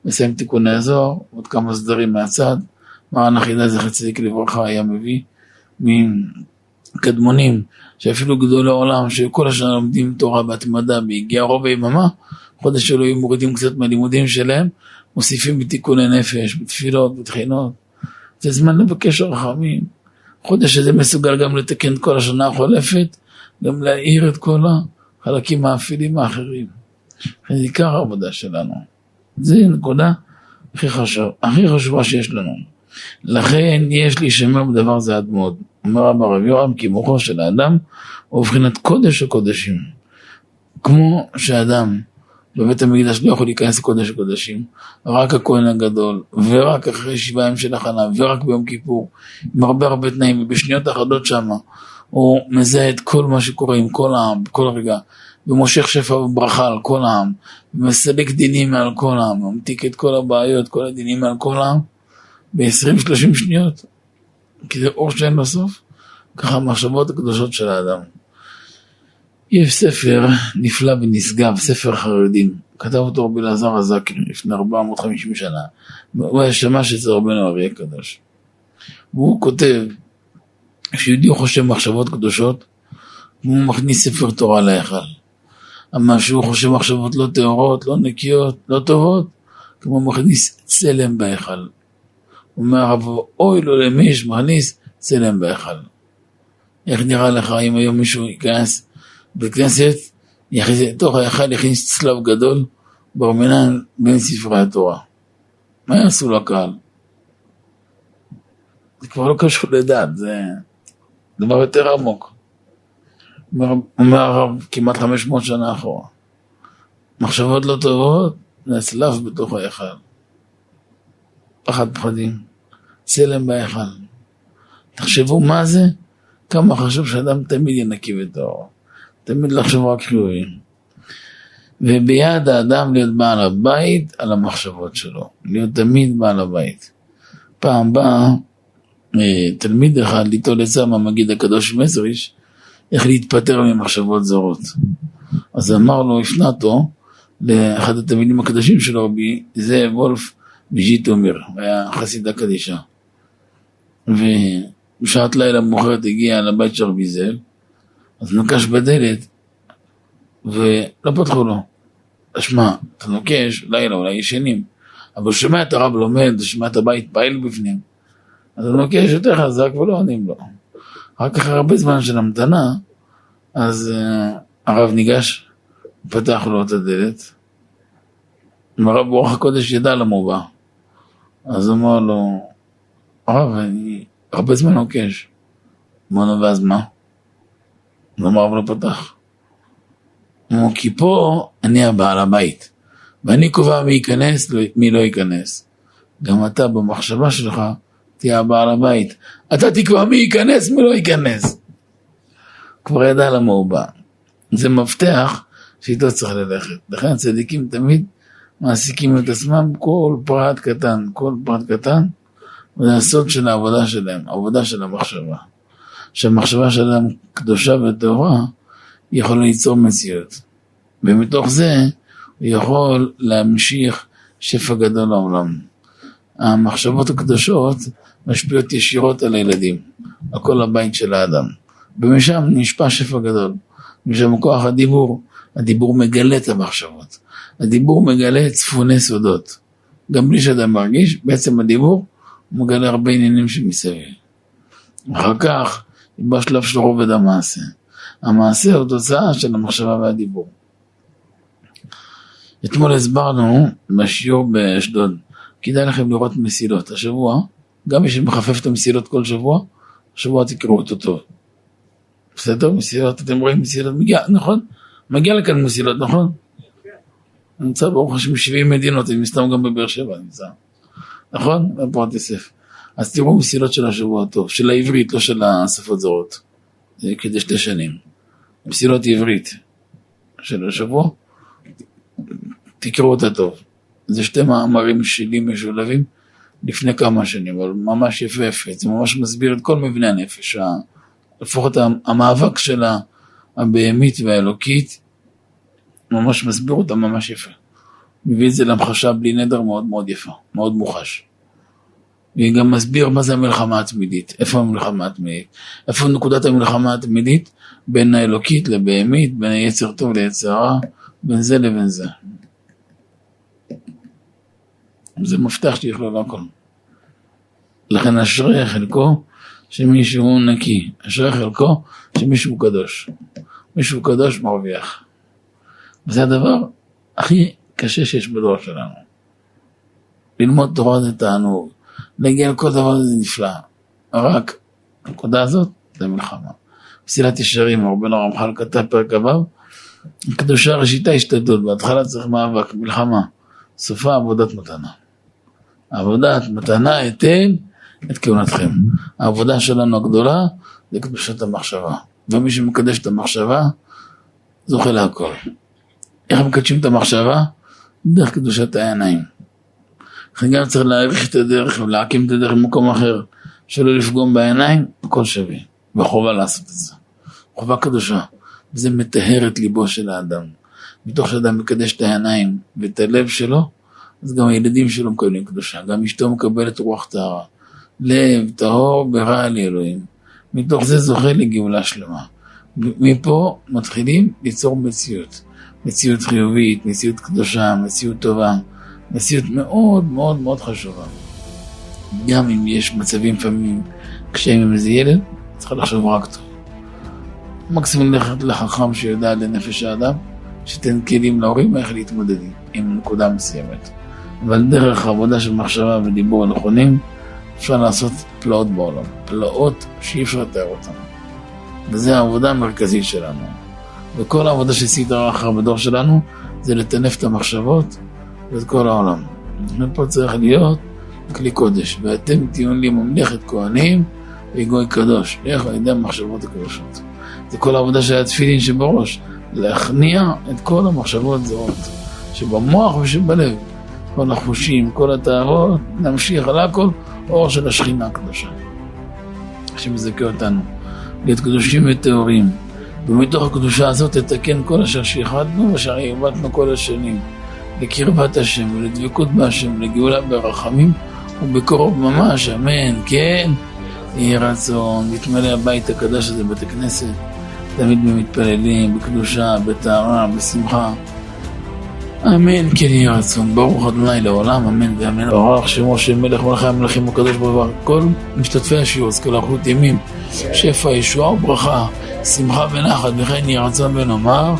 A: מסיים תיקוני אזור, עוד כמה סדרים מהצד, מרן החידה זכר צדיק לברכה היה מביא מקדמונים, שאפילו גדולי עולם, שכל השנה לומדים תורה בהתמדה, בהגיע רוב היממה, חודש אלוהים מורידים קצת מהלימודים שלהם, מוסיפים בתיקוני נפש, בתפילות, בתחינות. זה זמן לבקש רחמים. חודש הזה מסוגל גם לתקן את כל השנה החולפת, גם להאיר את כל החלקים האפילים האחרים. זה עיקר העבודה שלנו. זה נקודה הכי חשוב, הכי חשובה שיש לנו. לכן יש לי שמר בדבר זה עד מאוד. אומר רב הרב יורם כי מוחו של האדם הוא מבחינת קודש הקודשים. כמו שאדם בבית המקדש לא יכול להיכנס לקודש הקודשים, רק הכהן הגדול, ורק אחרי שבעה ימים של הכנה, ורק ביום כיפור, עם הרבה הרבה תנאים, ובשניות אחדות שמה, הוא מזהה את כל מה שקורה עם כל העם, בכל רגע, ומושך שפע וברכה על כל העם, ומסלק דינים מעל כל העם, ממתיק את כל הבעיות, כל הדינים מעל כל העם, ב-20-30 שניות, כי זה אור שאין לו סוף, ככה המחשבות הקדושות של האדם. יש ספר נפלא ונשגב, ספר חרדים, כתב אותו רבי אלעזר הזקן לפני 450 שנה, הוא היה שמש אצל רבנו אריה הקדוש. והוא כותב שיהודי חושב מחשבות קדושות, והוא מכניס ספר תורה להיכל. אבל שהוא חושב מחשבות לא טהורות, לא נקיות, לא טובות, כמו מכניס צלם בהיכל. אומר הרב, אוי לו למי שמכניס צלם בהיכל. איך נראה לך אם היום מישהו ייכנס בית כנסת, תוך ההיכל יכניס צלב גדול ברמנן בין ספרי התורה. מה יעשו לקהל? זה כבר לא קשור לדת, זה דבר יותר עמוק. אומר הרב כמעט 500 שנה אחורה. מחשבות לא טובות, זה צלף בתוך ההיכל. פחד פחדים, צלם בהיכל. תחשבו מה זה, כמה חשוב שאדם תמיד ינקי וטהור. תמיד לחשוב רק חיובי. וביד האדם להיות בעל הבית על המחשבות שלו, להיות תמיד בעל הבית. פעם באה אה, תלמיד אחד ליטול עצה מהמגיד הקדוש מזריש, איך להתפטר ממחשבות זרות. אז אמר לו, הפנה אותו לאחד התלמידים הקדושים של רבי זאב וולף מז'יטומיר, היה חסידה קדישה. ובשעת לילה מאוחרת הגיע לבית של רבי זאב, אז נקש בדלת, ולא פתחו לו. שמע, אתה נוקש, לילה, אולי ישנים, אבל שומע את הרב לומד, שומע את הבית פעיל בפנים, אז הוא נוקש יותר חזק ולא עונים לו. רק אחרי הרבה זמן של המתנה, אז uh, הרב ניגש, פתח לו את הדלת, והרב ברוך הקודש ידע למה הוא בא. אז אמר לו, הרב, אני הרבה זמן נוקש. אמר לו, ואז מה? אז אמר הרב לא פתח. הוא כי פה אני הבעל הבית, ואני קובע מי ייכנס, מי לא ייכנס. גם אתה במחשבה שלך תהיה הבעל הבית. אתה תקבע מי ייכנס, מי לא ייכנס. כבר ידע למה הוא בא. זה מפתח שאיתו צריך ללכת. לכן הצדיקים תמיד מעסיקים את עצמם כל פרט קטן, כל פרט קטן, וזה הסוד של העבודה שלהם, העבודה של המחשבה. שהמחשבה של אדם קדושה וטהורה יכולה ליצור מציאות. ומתוך זה הוא יכול להמשיך שפע גדול לעולם. המחשבות הקדושות משפיעות ישירות על הילדים, על כל הבית של האדם. ומשם נשפע שפע גדול. משם כוח הדיבור, הדיבור מגלה את המחשבות. הדיבור מגלה צפוני סודות. גם בלי שאדם מרגיש, בעצם הדיבור מגלה הרבה עניינים שמסביב. אחר כך, בשלב של רובד המעשה. המעשה הוא תוצאה של המחשבה והדיבור. אתמול הסברנו בשיעור באשדוד, כדאי לכם לראות מסילות. השבוע, גם מי שמחפף את המסילות כל שבוע, השבוע תקראו אותו טוב. בסדר? מסילות, אתם רואים מסילות, מגיע, נכון? מגיע לכאן מסילות, נכון? נמצא ברוך השם 70 מדינות, אני מסתם גם בבאר שבע נמצא. נכון? בפרט יוסף. אז תראו מסילות של השבוע הטוב, של העברית, לא של השפות זרות. כדי שתי שנים. מסילות עברית של השבוע, תקראו אותה טוב. זה שתי מאמרים שלי משולבים לפני כמה שנים, אבל ממש יפה יפה. זה ממש מסביר את כל מבנה הנפש. לפחות המאבק של הבהמית והאלוקית, ממש מסביר אותה ממש יפה. מביא את זה למחשה בלי נדר מאוד מאוד יפה, מאוד מוחש. והיא גם מסביר מה זה המלחמה התמידית, איפה המלחמה התמידית, איפה נקודת המלחמה התמידית בין האלוקית לבהמית, בין היצר טוב ליצר רע, בין זה לבין זה. זה מפתח שיכלול הכל. לכן אשרי חלקו שמישהו נקי, אשרי חלקו שמישהו קדוש. מישהו קדוש מרוויח. וזה הדבר הכי קשה שיש בדור שלנו. ללמוד תורה זה תענוג, להגיע לכל דבר זה נפלא. רק הנקודה הזאת זה מלחמה. מסילת ישרים, רבנו הרמח"ל כתב פרק ו', קדושה ראשיתה השתדלות, בהתחלה צריך מאבק, מלחמה, סופה עבודת מתנה. עבודת מתנה אתן את כהונתכם. העבודה שלנו הגדולה זה קדושת המחשבה, ומי שמקדש את המחשבה זוכה להכל. איך מקדשים את המחשבה? דרך קדושת העיניים. לכן גם צריך להעריך את הדרך ולהקים את הדרך במקום אחר, שלא לפגום בעיניים, הכל שווה, וחובה לעשות את זה. חובה קדושה, וזה מטהר את ליבו של האדם. מתוך שאדם מקדש את העיניים ואת הלב שלו, אז גם הילדים שלו מקבלים קדושה, גם אשתו מקבלת רוח טהרה. לב טהור ברע לאלוהים. מתוך זה זוכה לגאולה שלמה. מפה מתחילים ליצור מציאות. מציאות חיובית, מציאות קדושה, מציאות טובה, מציאות מאוד מאוד מאוד חשובה. גם אם יש מצבים לפעמים קשיים עם איזה ילד, צריך לחשוב רק טוב. מקסימום ללכת לחכם שיודע לנפש האדם, שתן כלים להורים איך להתמודד עם נקודה מסוימת. אבל דרך עבודה של מחשבה ודיבור הנכונים, אפשר לעשות פלאות בעולם. פלאות שאי אפשר לתאר אותן. וזו העבודה המרכזית שלנו. וכל העבודה שעשית אחר בדור שלנו, זה לטנף את המחשבות ואת כל העולם. ופה צריך להיות כלי קודש. ואתם תהיו לי ממלכת כהנים וגוי קדוש. איך על ידי המחשבות הקדושות. זה כל העבודה של התפילין שבראש. להכניע את כל המחשבות זרות. שבמוח ושבלב. כל החושים, כל התארות, נמשיך על הכל, אור של השכינה הקדושה. שמזכה אותנו להיות קדושים וטהורים. ומתוך הקדושה הזאת תתקן כל אשר שייחדנו ואשר עיבדנו כל השנים. לקרבת השם ולדבקות בהשם, לגאולה ברחמים ובקרוב ממש, אמן, כן. יהי רצון, יתמלא הבית הקדוש הזה, בית הכנסת, תמיד במתפללים, בקדושה, בטהרה, בשמחה. אמן כן יהי רצון, ברוך אדוני לעולם, אמן ואמן. ברוך שמו של מלך מלכי המלכים הקדוש ברוך כל משתתפי השיעור, אז כל ימים, שפע, ישועה וברכה, שמחה ונחת, וכן יהי רצון ונאמר.